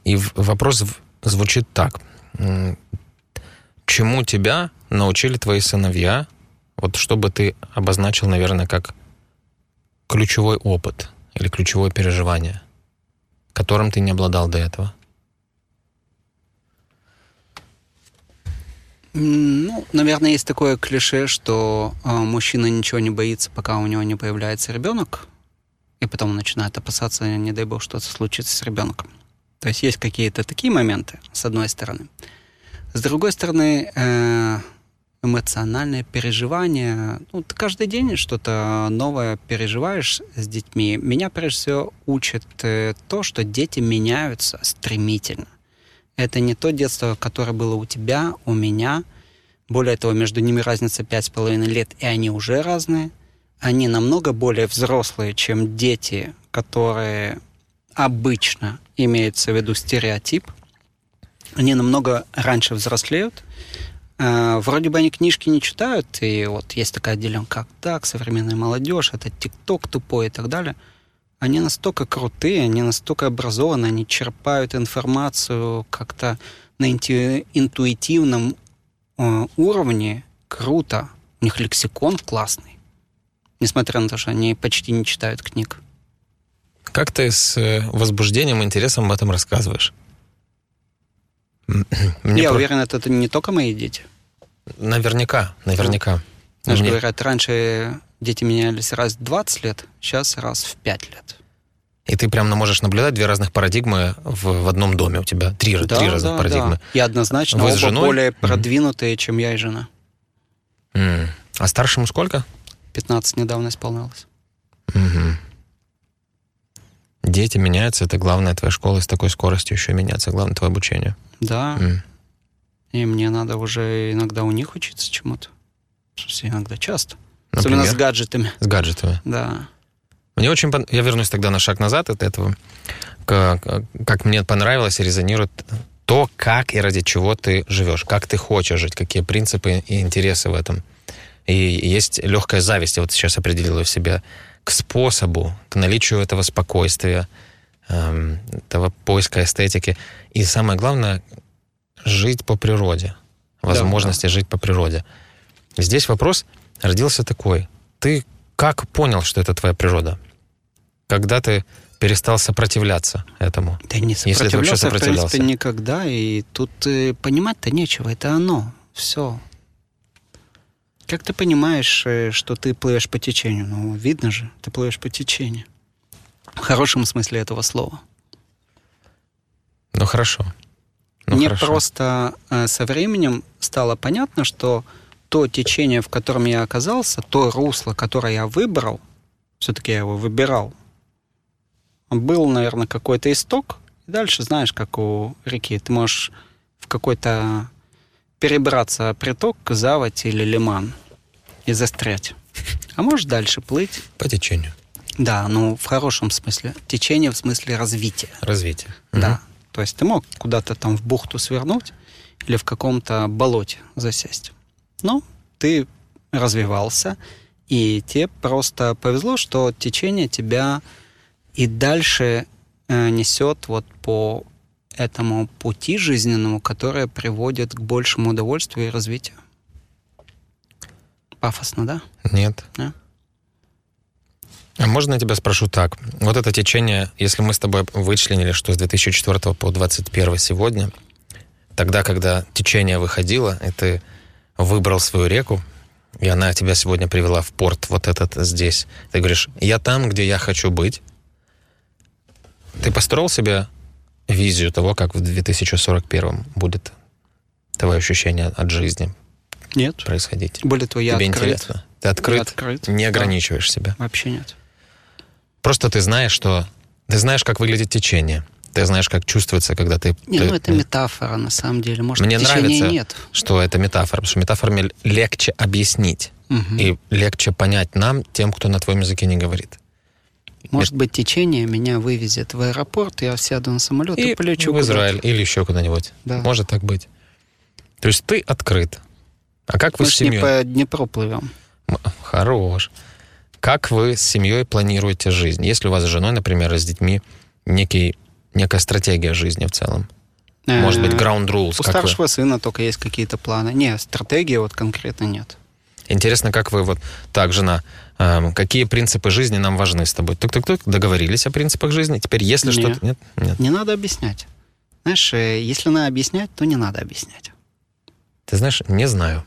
И вопрос звучит так. Чему тебя научили твои сыновья? Вот чтобы ты обозначил, наверное, как ключевой опыт или ключевое переживание, которым ты не обладал до этого. Ну, наверное, есть такое клише, что э, мужчина ничего не боится, пока у него не появляется ребенок, и потом начинает опасаться, не дай бог, что-то случится с ребенком. То есть есть какие-то такие моменты, с одной стороны. С другой стороны, э, эмоциональное переживание. Ну, ты каждый день что-то новое переживаешь с детьми. Меня, прежде всего, учит э, то, что дети меняются стремительно. Это не то детство, которое было у тебя, у меня. Более того, между ними разница пять с половиной лет, и они уже разные. Они намного более взрослые, чем дети, которые обычно имеется в виду стереотип. Они намного раньше взрослеют. А, вроде бы они книжки не читают, и вот есть такая отделенка, как так, современная молодежь, это ТикТок тупой и так далее. Они настолько крутые, они настолько образованы, они черпают информацию как-то на интуитивном э, уровне. Круто. У них лексикон классный. Несмотря на то, что они почти не читают книг. Как ты с э, возбуждением, интересом об этом рассказываешь? Мне Я про... уверен, это не только мои дети. Наверняка, наверняка. Да. Мне... говорят, раньше дети менялись раз в 20 лет, сейчас раз в 5 лет. И ты прям можешь наблюдать две разных парадигмы в, в одном доме у тебя. Три, да, три разных да, парадигмы. Да. И однозначно Вы оба женой? более продвинутые, mm. чем я и жена. Mm. А старшему сколько? 15 недавно исполнилось. Угу. Дети меняются, это главная твоя школа с такой скоростью еще меняться, главное твое обучение. Да. Mm. И мне надо уже иногда у них учиться чему-то. Иногда часто. Например? Особенно с гаджетами. С гаджетами. Да. Мне очень... Пон... Я вернусь тогда на шаг назад от этого. Как, как мне понравилось и резонирует то, как и ради чего ты живешь, как ты хочешь жить, какие принципы и интересы в этом. И есть легкая зависть, я вот сейчас определила в себе, к способу, к наличию этого спокойствия, эм, этого поиска эстетики. И самое главное, жить по природе. Возможности да, да. жить по природе. Здесь вопрос родился такой. Ты как понял, что это твоя природа? Когда ты перестал сопротивляться этому? Да не сопротивлялся, если ты вообще сопротивлялся. в принципе, никогда. И тут э, понимать-то нечего. Это оно. Все. Как ты понимаешь, э, что ты плывешь по течению? Ну, видно же, ты плывешь по течению. В хорошем смысле этого слова. Ну, хорошо. Ну, Мне хорошо. просто э, со временем стало понятно, что то течение, в котором я оказался, то русло, которое я выбрал, все-таки я его выбирал, был, наверное, какой-то исток. И дальше, знаешь, как у реки, ты можешь в какой-то перебраться приток, заводь или лиман и застрять. А можешь дальше плыть. По течению. Да, ну в хорошем смысле. Течение в смысле развития. Развитие. Да. Угу. То есть ты мог куда-то там в бухту свернуть или в каком-то болоте засесть. Но ты развивался, и тебе просто повезло, что течение тебя и дальше э, несет вот по этому пути жизненному, которое приводит к большему удовольствию и развитию. Пафосно, да? Нет. А? А можно я тебя спрошу так? Вот это течение, если мы с тобой вычленили, что с 2004 по 2021 сегодня, тогда, когда течение выходило, и ты выбрал свою реку, и она тебя сегодня привела в порт вот этот здесь. Ты говоришь, я там, где я хочу быть. Ты построил себе визию того, как в 2041 будет твое ощущение от жизни, нет. происходить? Более того, я Тебе открыт. интересно? Ты открыт? Я открыт. Не ограничиваешь да. себя? Вообще нет. Просто ты знаешь, что... Ты знаешь, как выглядит течение. Ты знаешь, как чувствуется, когда ты... Не, ты, ну это метафора, на самом деле. Может, Мне нравится, нет. что это метафора, потому что метафорами легче объяснить. Угу. И легче понять нам, тем, кто на твоем языке не говорит. Может быть, течение меня вывезет в аэропорт, я сяду на самолет и, и полечу в Израиль или еще куда-нибудь. Да. Может так быть. То есть ты открыт. А как вы Мы с семьей? не по Днепру плывем. Хорош. Как вы с семьей планируете жизнь? Если у вас с женой, например, и с детьми некий, некая стратегия жизни в целом? Может быть, ground rules? У старшего вы? сына только есть какие-то планы. Не, стратегии вот конкретно нет. Интересно, как вы вот так, жена, э, какие принципы жизни нам важны с тобой? Тук-тук-тук, договорились о принципах жизни. Теперь, если нет, что-то... Нет? Нет. Не надо объяснять. Знаешь, э, если надо объяснять, то не надо объяснять. Ты знаешь, не знаю.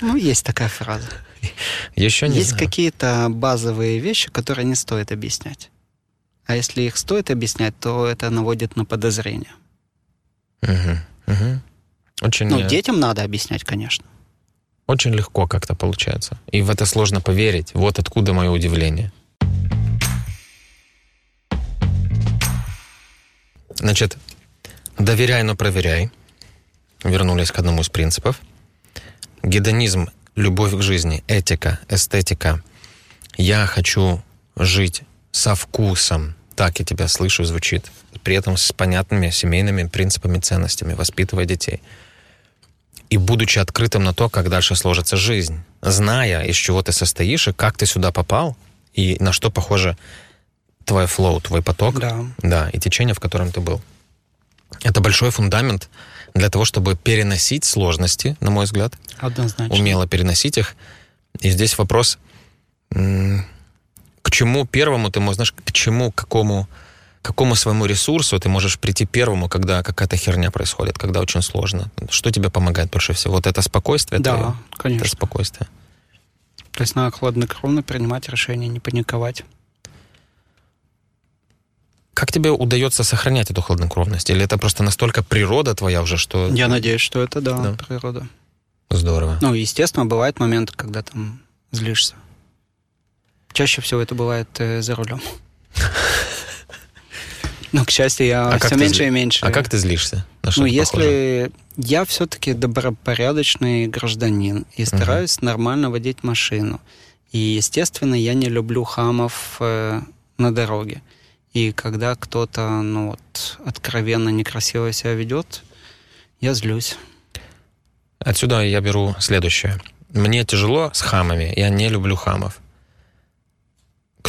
Ну, есть такая фраза. Еще не Есть знаю. какие-то базовые вещи, которые не стоит объяснять. А если их стоит объяснять, то это наводит на подозрение. Угу, угу. Очень, Ну, э, детям надо объяснять, конечно. очень легко как-то получается. И в это сложно поверить. Вот откуда мое удивление. Значит, доверяй, но проверяй. Вернулись к одному из принципов. Гедонизм, любовь к жизни, этика, эстетика. Я хочу жить со вкусом. Так я тебя слышу, звучит. При этом с понятными семейными принципами, ценностями, воспитывая детей. И будучи открытым на то, как дальше сложится жизнь, зная, из чего ты состоишь и как ты сюда попал, и на что похоже твой флоу, твой поток, Да. да, и течение, в котором ты был. Это большой фундамент для того, чтобы переносить сложности, на мой взгляд, Однозначно. умело переносить их. И здесь вопрос, к чему первому ты можешь, знаешь, к чему, к какому, к какому своему ресурсу ты можешь прийти первому, когда какая-то херня происходит, когда очень сложно. Что тебе помогает больше всего? Вот это спокойствие Да, твое? конечно. Это спокойствие. То есть надо хладнокровно принимать решения, не паниковать. Как тебе удается сохранять эту хладнокровность? Или это просто настолько природа твоя уже, что... Я надеюсь, что это, да, Да. природа. Здорово. Ну, естественно, бывают моменты, когда там злишься. Чаще всего это бывает э, за рулем. Но, к счастью, я А все меньше зли- и меньше. А как ты злишься? На что ну, это похоже? если я все-таки добропорядочный гражданин и стараюсь нормально водить машину. И, естественно, я не люблю хамов э, на дороге. И когда кто-то, ну вот, откровенно некрасиво себя ведет, я злюсь. Отсюда я беру следующее. Мне тяжело с хамами, я не люблю хамов.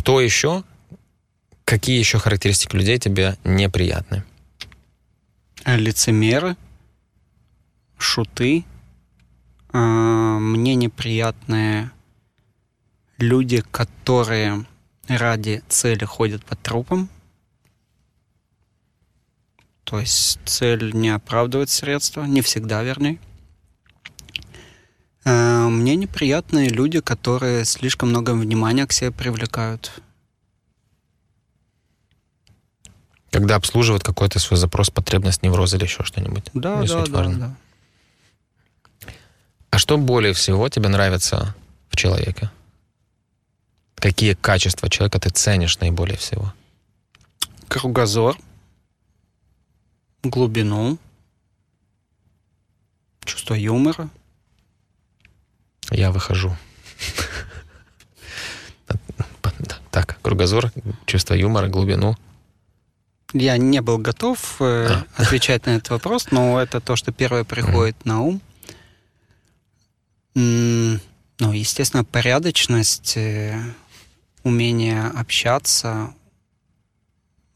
Кто еще? Какие еще характеристики людей тебе неприятны? А Лицемеры, шуты, а, мне неприятные люди, которые ради цели ходят по трупам. То есть цель не оправдывает средства, не всегда, вернее. А, Мне неприятные люди, которые слишком много внимания к себе привлекают. Когда обслуживают какой-то свой запрос, потребность, невроз или еще что-нибудь. Да, Не да, суть да, важно. да. А что более всего тебе нравится в человеке? Какие качества человека ты ценишь наиболее всего? кругозор, глубину, чувство юмора. Я выхожу. Так, кругозор, чувство юмора, глубину. Я не был готов э, отвечать на этот вопрос, но это то, что первое приходит на ум. Ну, естественно, порядочность, э, умение общаться.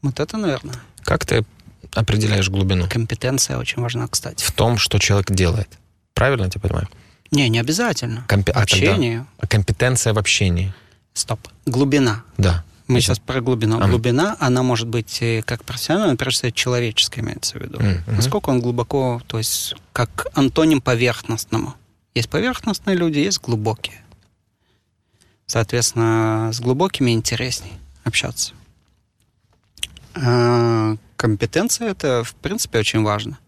Вот это, наверное. Как ты определяешь глубину? Компетенция очень важна, кстати. В том, что человек делает. Правильно я тебя понимаю? Не, не обязательно. Компе- а тогда- Общение. А компетенция в общении. Стоп. Глубина. Да. Мы сейчас про глубину. А. Глубина, она может быть э, как профессиональная, прежде всего, человеческая имеется в виду. Мгм. Насколько он глубоко, то есть как антоним поверхностному. Есть поверхностные люди, есть глубокие. Соответственно, с глубокими интересней общаться. А компетенция это, в принципе, очень важно.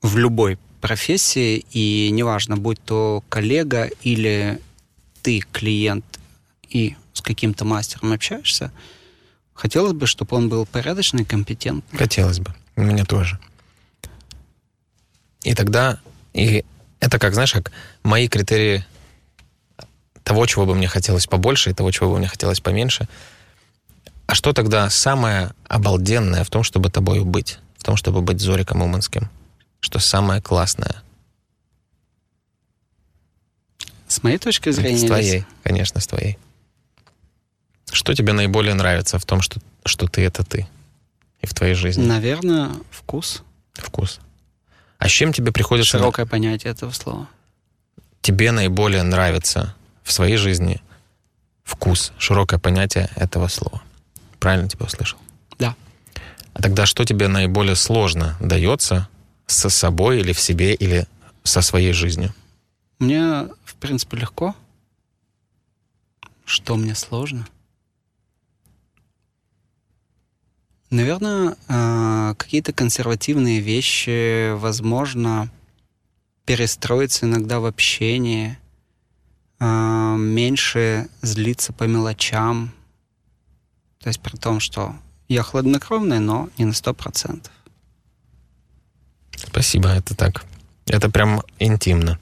В любой профессии, и неважно, будь то коллега или ты клиент и с каким-то мастером общаешься, хотелось бы, чтобы он был порядочный, компетентный. Хотелось бы. Мне тоже. И тогда, и это как, знаешь, как мои критерии того, чего бы мне хотелось побольше, и того, чего бы мне хотелось поменьше. А что тогда самое обалденное в том, чтобы тобою быть? В том, чтобы быть Зориком Уманским? Что самое классное? С моей точки зрения... С твоей, конечно, с твоей. Что тебе наиболее нравится в том, что, что ты — это ты? И в твоей жизни? Наверное, вкус. Вкус. А с чем тебе приходится... Широкое понятие этого слова. тебе наиболее нравится в своей жизни вкус, широкое понятие этого слова. Правильно тебя услышал? Да. А тогда что тебе наиболее сложно дается со собой или в себе, или со своей жизнью? Мне, в принципе, легко. Что мне сложно? Наверное, э, какие-то консервативные вещи, возможно, перестроиться иногда в общении, э, меньше злиться по мелочам. То есть при том, что я хладнокровный, но не на сто процентов. Спасибо, это так. Это прям интимно.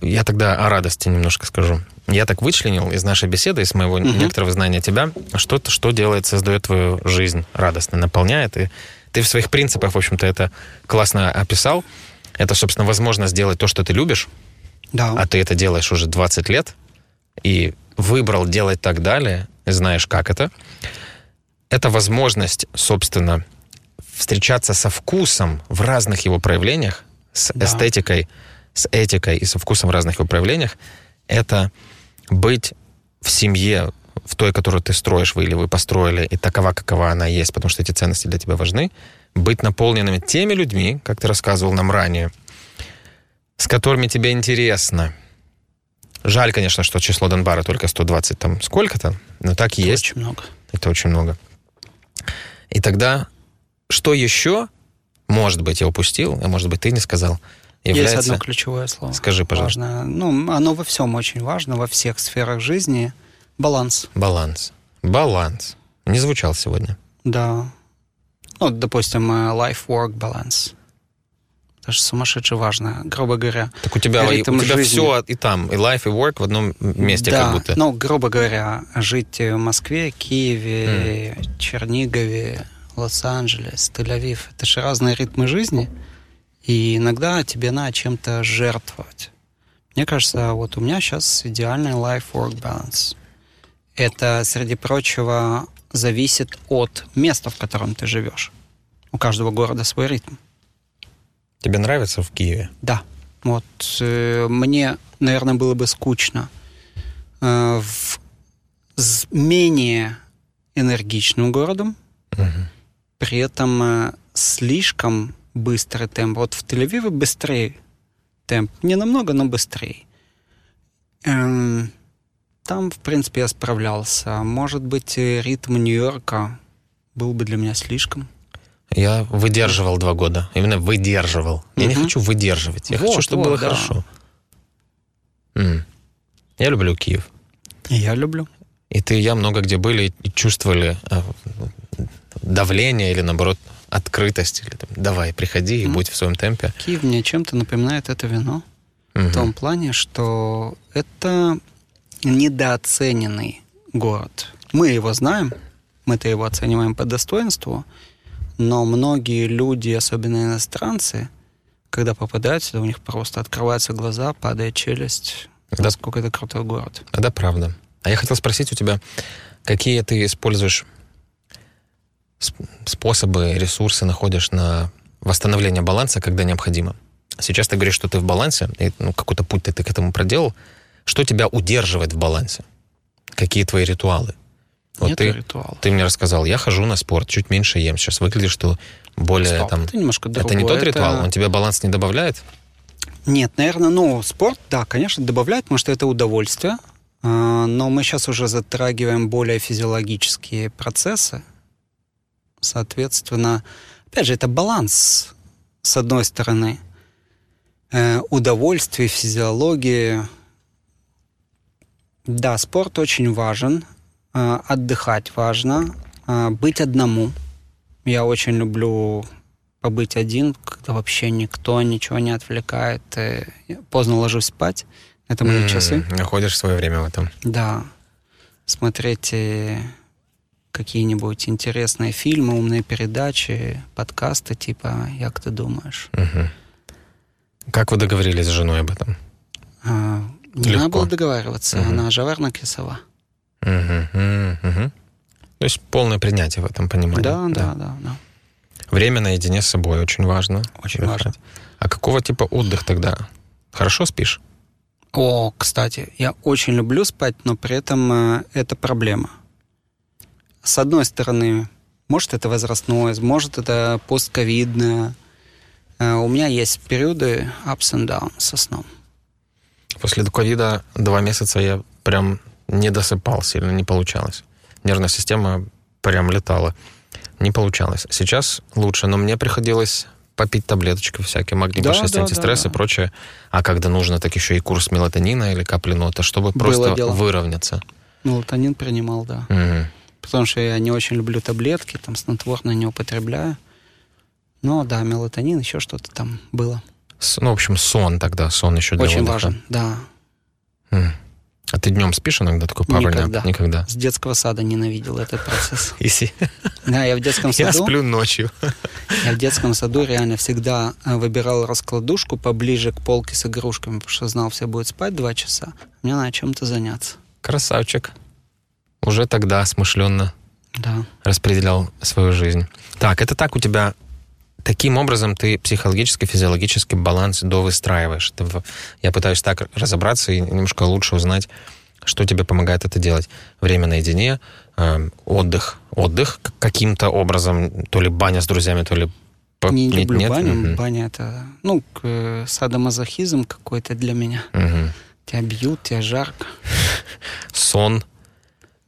Я тогда о радости немножко скажу. Я так вычленил из нашей беседы, из моего угу. некоторого знания тебя, что-то, что делает, создает твою жизнь радостно, наполняет. И ты в своих принципах, в общем-то, это классно описал. Это, собственно, возможность сделать то, что ты любишь. Да. А ты это делаешь уже 20 лет. И выбрал делать так далее, знаешь, как это. Это возможность, собственно, встречаться со вкусом в разных его проявлениях, с да. эстетикой, с этикой и со вкусом в разных его проявлениях, это быть в семье, в той, которую ты строишь, вы или вы построили, и такова, какова она есть, потому что эти ценности для тебя важны, быть наполненными теми людьми, как ты рассказывал нам ранее, с которыми тебе интересно. Жаль, конечно, что число Донбара только 120 там сколько-то, но так и Это есть. очень много. Это очень много. И тогда что еще, может быть, я упустил, а может быть, ты не сказал, является... Есть одно ключевое слово. Скажи, пожалуйста. Важное. Ну, оно во всем очень важно, во всех сферах жизни. Баланс. Баланс. Баланс. Не звучал сегодня. Да. Ну, допустим, э, life-work баланс. Это же сумасшедше важно, грубо говоря. Так у тебя, у тебя жизни. все и там, и life, и work в одном месте да, как будто. ну, грубо говоря, жить в Москве, Киеве, mm. Чернигове, Лос-Анджелес, Тель-Авив. Это же разные ритмы жизни, и иногда тебе надо чем-то жертвовать. Мне кажется, вот у меня сейчас идеальный life-work balance. Это, среди прочего, зависит от места, в котором ты живешь. У каждого города свой ритм. Тебе нравится в Киеве? Да. Вот э, мне, наверное, было бы скучно э, в, с менее энергичным городом, угу при этом э, слишком быстрый темп. Вот в Тель-Авиве быстрее темп. Не намного, но быстрее. Эм, там, в принципе, я справлялся. Может быть, ритм Нью-Йорка был бы для меня слишком. Я выдерживал два года. Именно выдерживал. Я угу. не хочу выдерживать. Я вот, хочу, чтобы вот, было да. хорошо. М. Я люблю Киев. я люблю. И ты, и я много где были и чувствовали э, давление или, наоборот, открытость. Или, там, давай, приходи и mm. будь в своем темпе. Киев мне чем-то напоминает это вино. Mm-hmm. В том плане, что это недооцененный город. Мы его знаем, мы-то его оцениваем по достоинству, но многие люди, особенно иностранцы, когда попадают сюда, у них просто открываются глаза, падает челюсть. Да. Насколько это крутой город. Да, правда. А я хотел спросить у тебя, какие ты используешь способы, ресурсы находишь на восстановление баланса, когда необходимо. Сейчас ты говоришь, что ты в балансе, и ну, какой-то путь ты, ты к этому проделал. Что тебя удерживает в балансе? Какие твои ритуалы? Вот Нет ты, ритуала. ты мне рассказал, я хожу на спорт, чуть меньше ем. Сейчас выглядишь, что более Стоп, там... Это немножко другое. Это не тот это... ритуал? Он тебе баланс не добавляет? Нет, наверное, ну, спорт, да, конечно, добавляет, потому что это удовольствие. А, но мы сейчас уже затрагиваем более физиологические процессы, Соответственно, опять же, это баланс, с одной стороны, э, удовольствие, физиологии. Да, спорт очень важен, э, отдыхать важно, э, быть одному. Я очень люблю побыть один, когда вообще никто ничего не отвлекает. Поздно ложусь спать. Это мои mm, часы. Находишь свое время в этом. Да. Смотреть какие-нибудь интересные фильмы, умные передачи, подкасты типа «Як ты думаешь?». Угу. Как вы договорились с женой об этом? А, не Легко. надо было договариваться, угу. она жаверна кисова. Угу, угу, угу. То есть полное принятие в этом понимании. Да, да, да, да. да. Время наедине с собой очень важно. Очень отдыхать. важно. А какого типа отдых тогда? Хорошо спишь? О, кстати, я очень люблю спать, но при этом э, это проблема с одной стороны, может, это возрастное, может, это постковидное. Э, у меня есть периоды ups and downs со сном. После ковида два месяца я прям не досыпал сильно, не получалось. Нервная система прям летало. Не получалось. Сейчас лучше, но мне приходилось попить таблеточки всякие, магний, Да, B6, да, антистресс да. и прочее. А когда нужно, так еще и курс мелатонина или капленота, чтобы Было просто дело. выровняться. Мелатонин принимал, да. Мгм. Потому что я не очень люблю таблетки, там снотворное не употребляю. Но да, мелатонин, еще что-то там было. С- Ну, в общем, сон тогда, сон еще для Очень отдыха. важен, да. М. А ты днем спишь иногда такой nap? Никогда. Никогда. С детского сада ненавидел этот процесс. Иси. Да, я в детском Я саду, сплю ночью. я в детском саду реально всегда э, выбирал раскладушку поближе к полке с игрушками, потому что знал, все будет спать два часа. Мне надо чем-то заняться. Красавчик. Уже тогда смышленно Да. распределял свою жизнь. Так, это так у тебя... Таким образом ты психологически, физиологически баланс довыстраиваешь. Я пытаюсь так разобраться и немножко лучше узнать, что тебе помогает это делать. Время наедине, э, отдых. Отдых каким-то образом, то ли баня с друзьями, то ли... Не нет- люблю нет? баню. Мгм. Баня это, ну, к- э, садомазохизм какой-то для меня. Мгм. Тебя бьют, тебе жарко. Сон.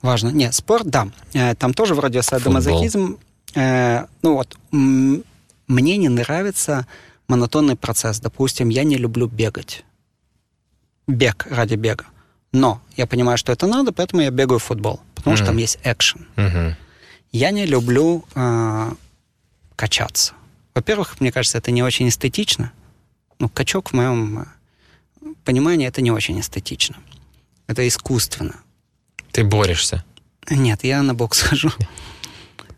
Важно. Не, спорт, да. Э, Там тоже вроде садомазохизм. Э, Ну вот, мне не нравится монотонный процесс. Допустим, я не люблю бегать. Бег ради бега. Но я понимаю, что это надо, поэтому я бегаю в футбол. Потому что там есть экшен. Я не люблю э, качаться. Во-первых, мне кажется, это не очень эстетично. Ну, качок в моем э, понимании это не очень эстетично. Это искусственно. Ты борешься. Нет, я на бокс хожу.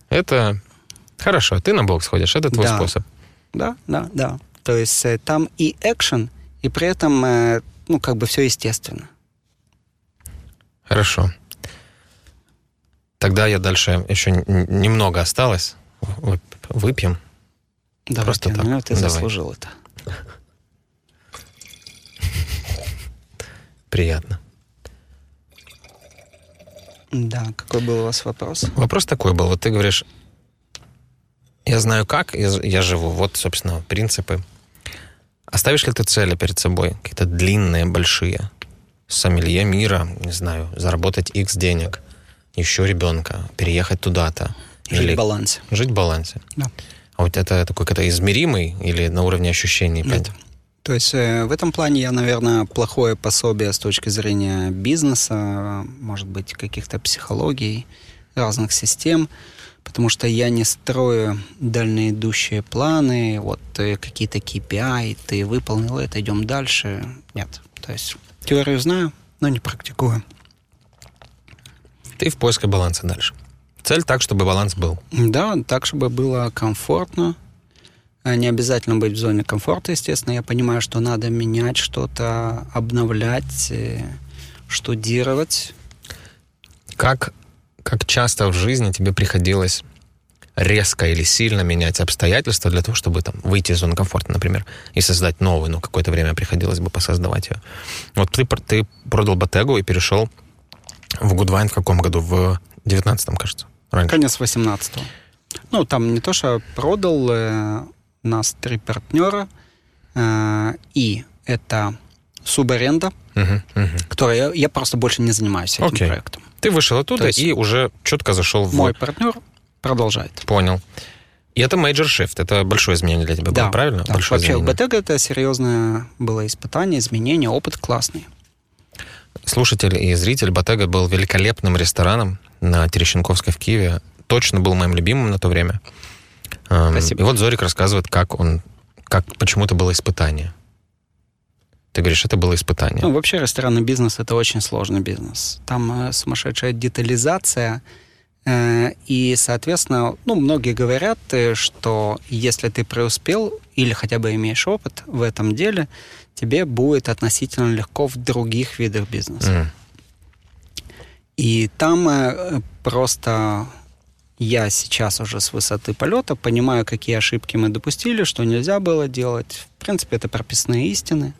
Это хорошо. Ты на бокс ходишь, это твой Да. способ. Да, да, да. То есть э, там и экшен, и при этом, э, ну, как бы все естественно. Хорошо. Тогда я дальше еще немного осталось. Вып- Выпьем. Давай, Просто так. ну, ты Давай. заслужил это. Приятно. Да, какой был у вас вопрос? Вопрос такой был. Вот ты говоришь, я знаю как, я, я живу. Вот, собственно, принципы. Оставишь ли ты цели перед собой? Какие-то длинные, большие? Сомелье мира, не знаю, заработать X денег, еще ребенка, переехать туда-то. Жить Или в балансе. жить в балансе. Да. А вот это такой какой-то измеримый или на уровне ощущений? Нет. То есть э, в этом плане я, наверное, плохое пособие с точки зрения бизнеса, может быть, каких-то психологий, разных систем, потому что я не строю дальнеидущие планы, вот э, какие-то KPI, ты выполнил это, идем дальше. Нет. То есть теорию знаю, но не практикую. Ты в поиске баланса дальше. Цель так, чтобы баланс был. Да, так, чтобы было комфортно. А Не обязательно быть в зоне комфорта, естественно. Я понимаю, что надо менять что-то, обновлять, э, штудировать. Как, как часто в жизни тебе приходилось резко или сильно менять обстоятельства для того, чтобы там, выйти из зоны комфорта, например, и создать новую, ну, какое-то время приходилось бы посоздавать ее. Вот ты, ты продал Ботегу и перешел в Гудвайн в каком году? В 19-м, кажется, раньше. Конец 18-го. Ну, там не то, что продал, э, у нас три партнера, э, и это субаренда, Мгм, мгм. которой я, просто больше не занимаюсь этим Окей. проектом. Ты вышел оттуда и уже четко зашел в... Мой партнер продолжает. Понял. И это major shift, это большое изменение для тебя было, правильно? да. Большое Вообще, изменение. БТГ это серьезное было испытание, изменение, опыт классный. Слушатель и зритель Ботега был великолепным рестораном на Терещенковской в Киеве. Точно был моим любимым на то время. Эм, Спасибо. И вот Зорик рассказывает, как он, как, почему это было испытание. Ты говоришь, это было испытание. Ну, вообще ресторанный бизнес это очень сложный бизнес. Там э, сумасшедшая детализация. э, и, соответственно, ну, многие говорят, э, что если ты преуспел или хотя бы имеешь опыт в этом деле, тебе будет относительно легко в других видах бизнеса. М. И там э, просто я сейчас уже с высоты полета понимаю, какие ошибки мы допустили, что нельзя было делать. В принципе, это прописные истины.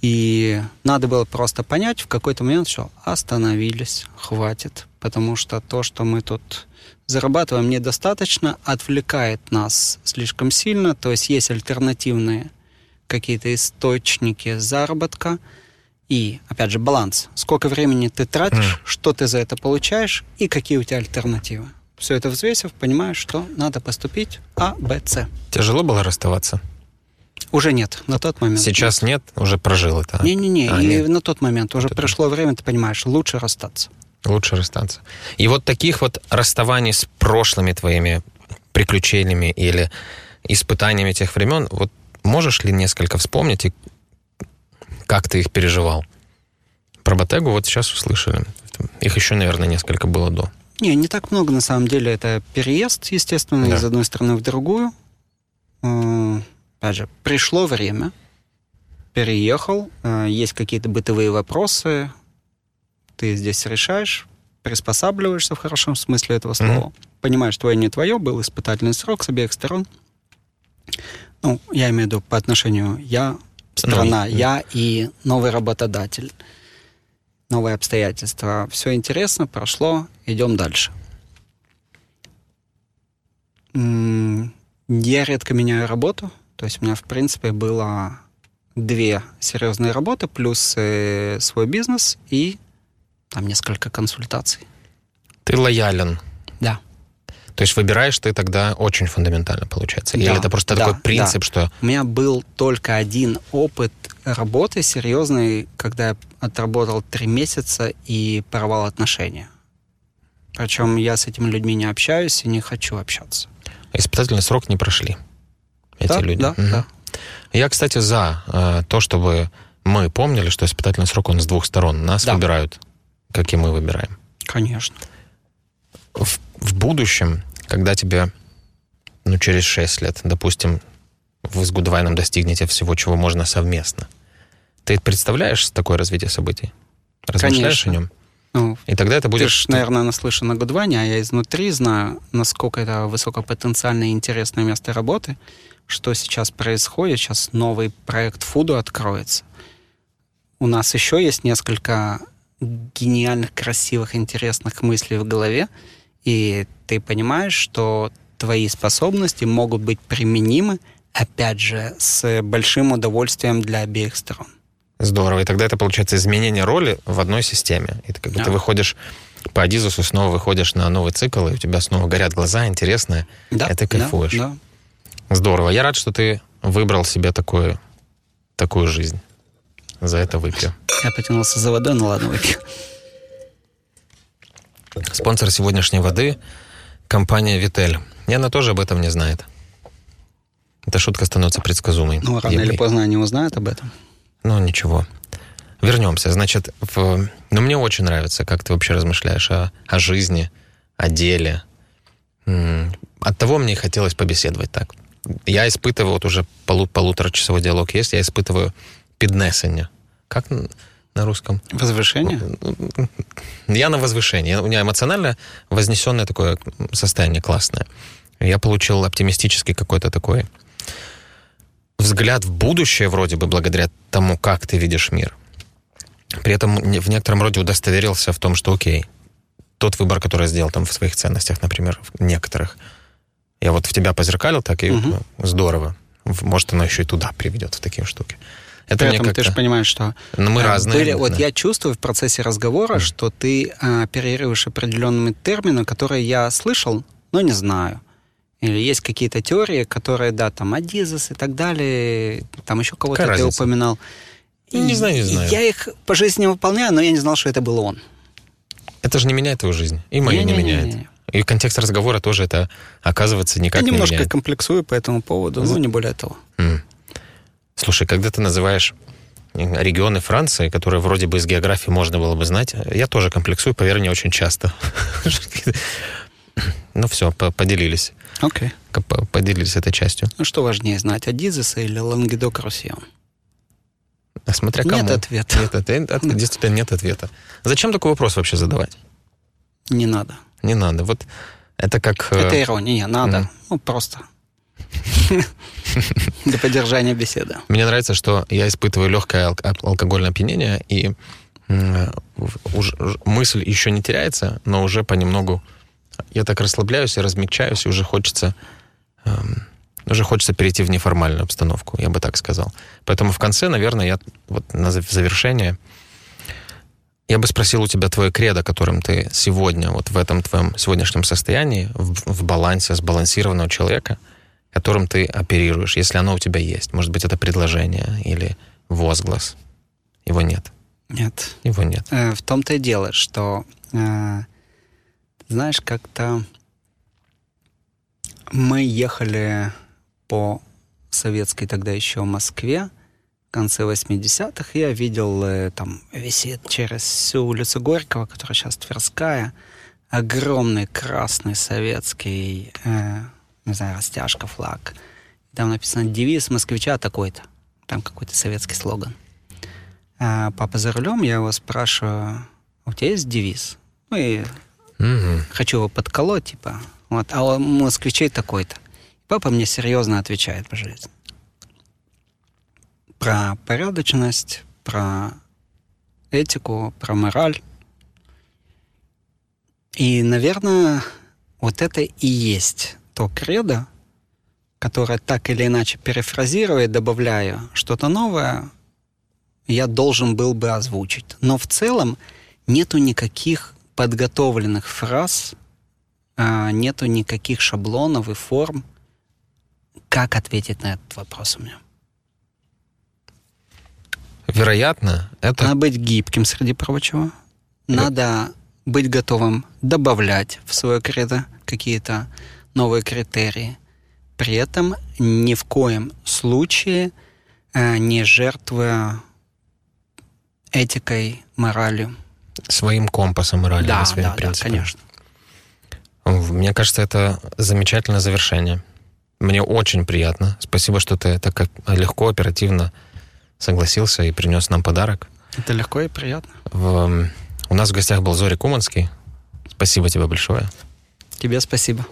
И надо было просто понять, в какой-то момент все, остановились, хватит. Потому что то, что мы тут зарабатываем, недостаточно, отвлекает нас слишком сильно. То есть есть альтернативные какие-то источники заработка. И, опять же, баланс. Сколько времени ты тратишь, Мгм. что ты за это получаешь и какие у тебя альтернативы. Все это взвесив, понимаешь, что надо поступить А, Б, С. Тяжело было расставаться? Уже нет, на тот момент. Сейчас нет, уже прожил это. Не-не-не, а, и нет. на тот момент уже это... пришло время, ты понимаешь, лучше расстаться. Лучше расстаться. И вот таких вот расставаний с прошлыми твоими приключениями или испытаниями тех времен, вот можешь ли несколько вспомнить и как ты их переживал? Про Ботегу вот сейчас услышали. Их еще, наверное, несколько было до. Не, не так много на самом деле. Это переезд, естественно, да. из одной страны в другую. Опять же, пришло время, переехал, э, есть какие-то бытовые вопросы, ты здесь решаешь, приспосабливаешься в хорошем смысле этого слова. Mm-hmm. Понимаешь, твое не твое, был испытательный срок с обеих сторон. Ну, я имею в виду по отношению я, страна, mm-hmm. я и новый работодатель новые обстоятельства. Все интересно, прошло, идем дальше. Я редко меняю работу. То есть у меня, в принципе, было две серьезные работы, плюс э, свой бизнес и там несколько консультаций. Ты лоялен. Да. То есть выбираешь ты тогда очень фундаментально, получается? Да, Или это просто да, такой принцип, да. что... У меня был только один опыт работы серьезной, когда я отработал три месяца и порвал отношения. Причем я с этими людьми не общаюсь и не хочу общаться. Испытательный срок не прошли эти да, люди. Да, угу. да. Я, кстати, за э, то, чтобы мы помнили, что испытательный срок, он с двух сторон. Нас да. выбирают, как и мы выбираем. Конечно. В, в будущем, когда тебе, ну, через 6 лет, допустим, вы с Гудвайном достигнете всего, чего можно совместно, ты представляешь такое развитие событий? Размышляешь Конечно. о нем? Ну, и тогда это будет... Ты же, наверное, наслышан о Гудване, а я изнутри знаю, насколько это высокопотенциальное и интересное место работы, что сейчас происходит. Сейчас новый проект Фуду откроется. У нас еще есть несколько гениальных, красивых, интересных мыслей в голове, и ты понимаешь, что твои способности могут быть применимы, опять же, с большим удовольствием для обеих сторон. Здорово. И тогда это получается изменение роли в одной системе. И ты как бы да. ты выходишь по Адизусу, снова выходишь на новый цикл, и у тебя снова горят глаза, интересно, да, и ты кайфуешь. Да, да. Здорово. Я рад, что ты выбрал себе такую, такую жизнь. За это выпью. Я потянулся за водой, ну ладно, выпью. Спонсор сегодняшней воды – компания «Витель». И она тоже об этом не знает. Эта шутка становится предсказуемой. Ну, рано или поздно они узнают об этом. Ну, ничего. Вернемся. Значит, в... ну, мне очень нравится, как ты вообще размышляешь о, о жизни, о деле. От того мне и хотелось побеседовать так. Я испытываю, вот уже полу, полуторачасовой диалог есть, я испытываю піднесення. Как на русском? Возвышение? Я на возвышении. У меня эмоционально вознесенное такое состояние классное. Я получил оптимистический какой-то такой взгляд в будущее вроде бы благодаря тому, как ты видишь мир. При этом в некотором роде удостоверился в том, что окей, тот выбор, который я сделал там в своих ценностях, например, в некоторых, я вот в тебя позеркалил, так и угу. здорово. Может, оно еще и туда приведет в такие штуки. Это При этом ты же понимаешь, что Но мы э, разные. Были, вот я чувствую в процессе разговора, mm. что ты оперируешь определенными терминами, которые я слышал, но не знаю. Или есть какие-то теории, которые, да, там, Адизес и так далее, там еще кого-то ты упоминал. Ну, не знаю, не знаю. Я их по жизни выполняю, но я не знал, что это был он. Это же не меняет твою жизнь. И мою не, не, не меняет. Не, не. И контекст разговора тоже это, оказывается, никак я не немножко меняет. комплексую по этому поводу, ну, не более того. Mm. Слушай, когда ты называешь регионы Франции, которые вроде бы из географии можно было бы знать, я тоже комплексую, поверь мне, очень часто. Ну все, поделились. Окей. Okay. Поделились этой частью. Ну что важнее знать, Адизеса или Лангедок Росьон? А смотря кому. Нет ответа. Нет, ответа. Действительно нет ответа. Зачем такой вопрос вообще задавать? Не надо. Не надо. Вот это как... Э, это ирония, надо. Mm. Ну, просто. Для поддержания беседы. Мне нравится, что я испытываю легкое алкогольное опьянение, и мысль еще не теряется, но уже понемногу я так расслабляюсь и размягчаюсь, и уже хочется, эм, уже хочется перейти в неформальную обстановку, я бы так сказал. Поэтому в конце, наверное, я вот на завершение Я бы спросил у тебя твое кредо, которым ты сегодня, вот в этом твоем сегодняшнем состоянии, в, в балансе сбалансированного человека, которым ты оперируешь, если оно у тебя есть. Может быть, это предложение или возглас. Его нет. Нет. Его нет. Э, в том-то и дело, что, э, знаешь, как-то мы ехали по советской тогда еще Москве, в конце 80-х, я видел, э, там висит через всю улицу Горького, которая сейчас Тверская, огромный красный советский, э, не знаю, растяжка, флаг. Там написано «Девиз москвича такой-то». Там какой-то советский слоган. А папа за рулем, я его спрашиваю, «А у тебя есть девиз? Ну и угу. хочу его подколоть, типа, вот, а у москвичей такой-то. Папа мне серьезно отвечает по жизни про порядочность, про этику, про мораль. И, наверное, вот это и есть то кредо, которое так или иначе перефразируя, добавляя что-то новое, я должен был бы озвучить. Но в целом нету никаких подготовленных фраз, а, нету никаких шаблонов и форм, как ответить на этот вопрос у меня. Вероятно, это... Надо быть гибким, среди прочего. Надо быть готовым добавлять в свое кредо какие-то новые критерии. При этом ни в коем случае э, не жертвуя этикой, моралью. Своим компасом морали, да, своим да, принципом. Да, конечно. Мне кажется, это замечательное завершение. Мне очень приятно. Спасибо, что ты так легко, оперативно согласился и принес нам подарок. Это легко и приятно. В... У нас в гостях был Зорик Уманский. Спасибо тебе большое. Тебе спасибо.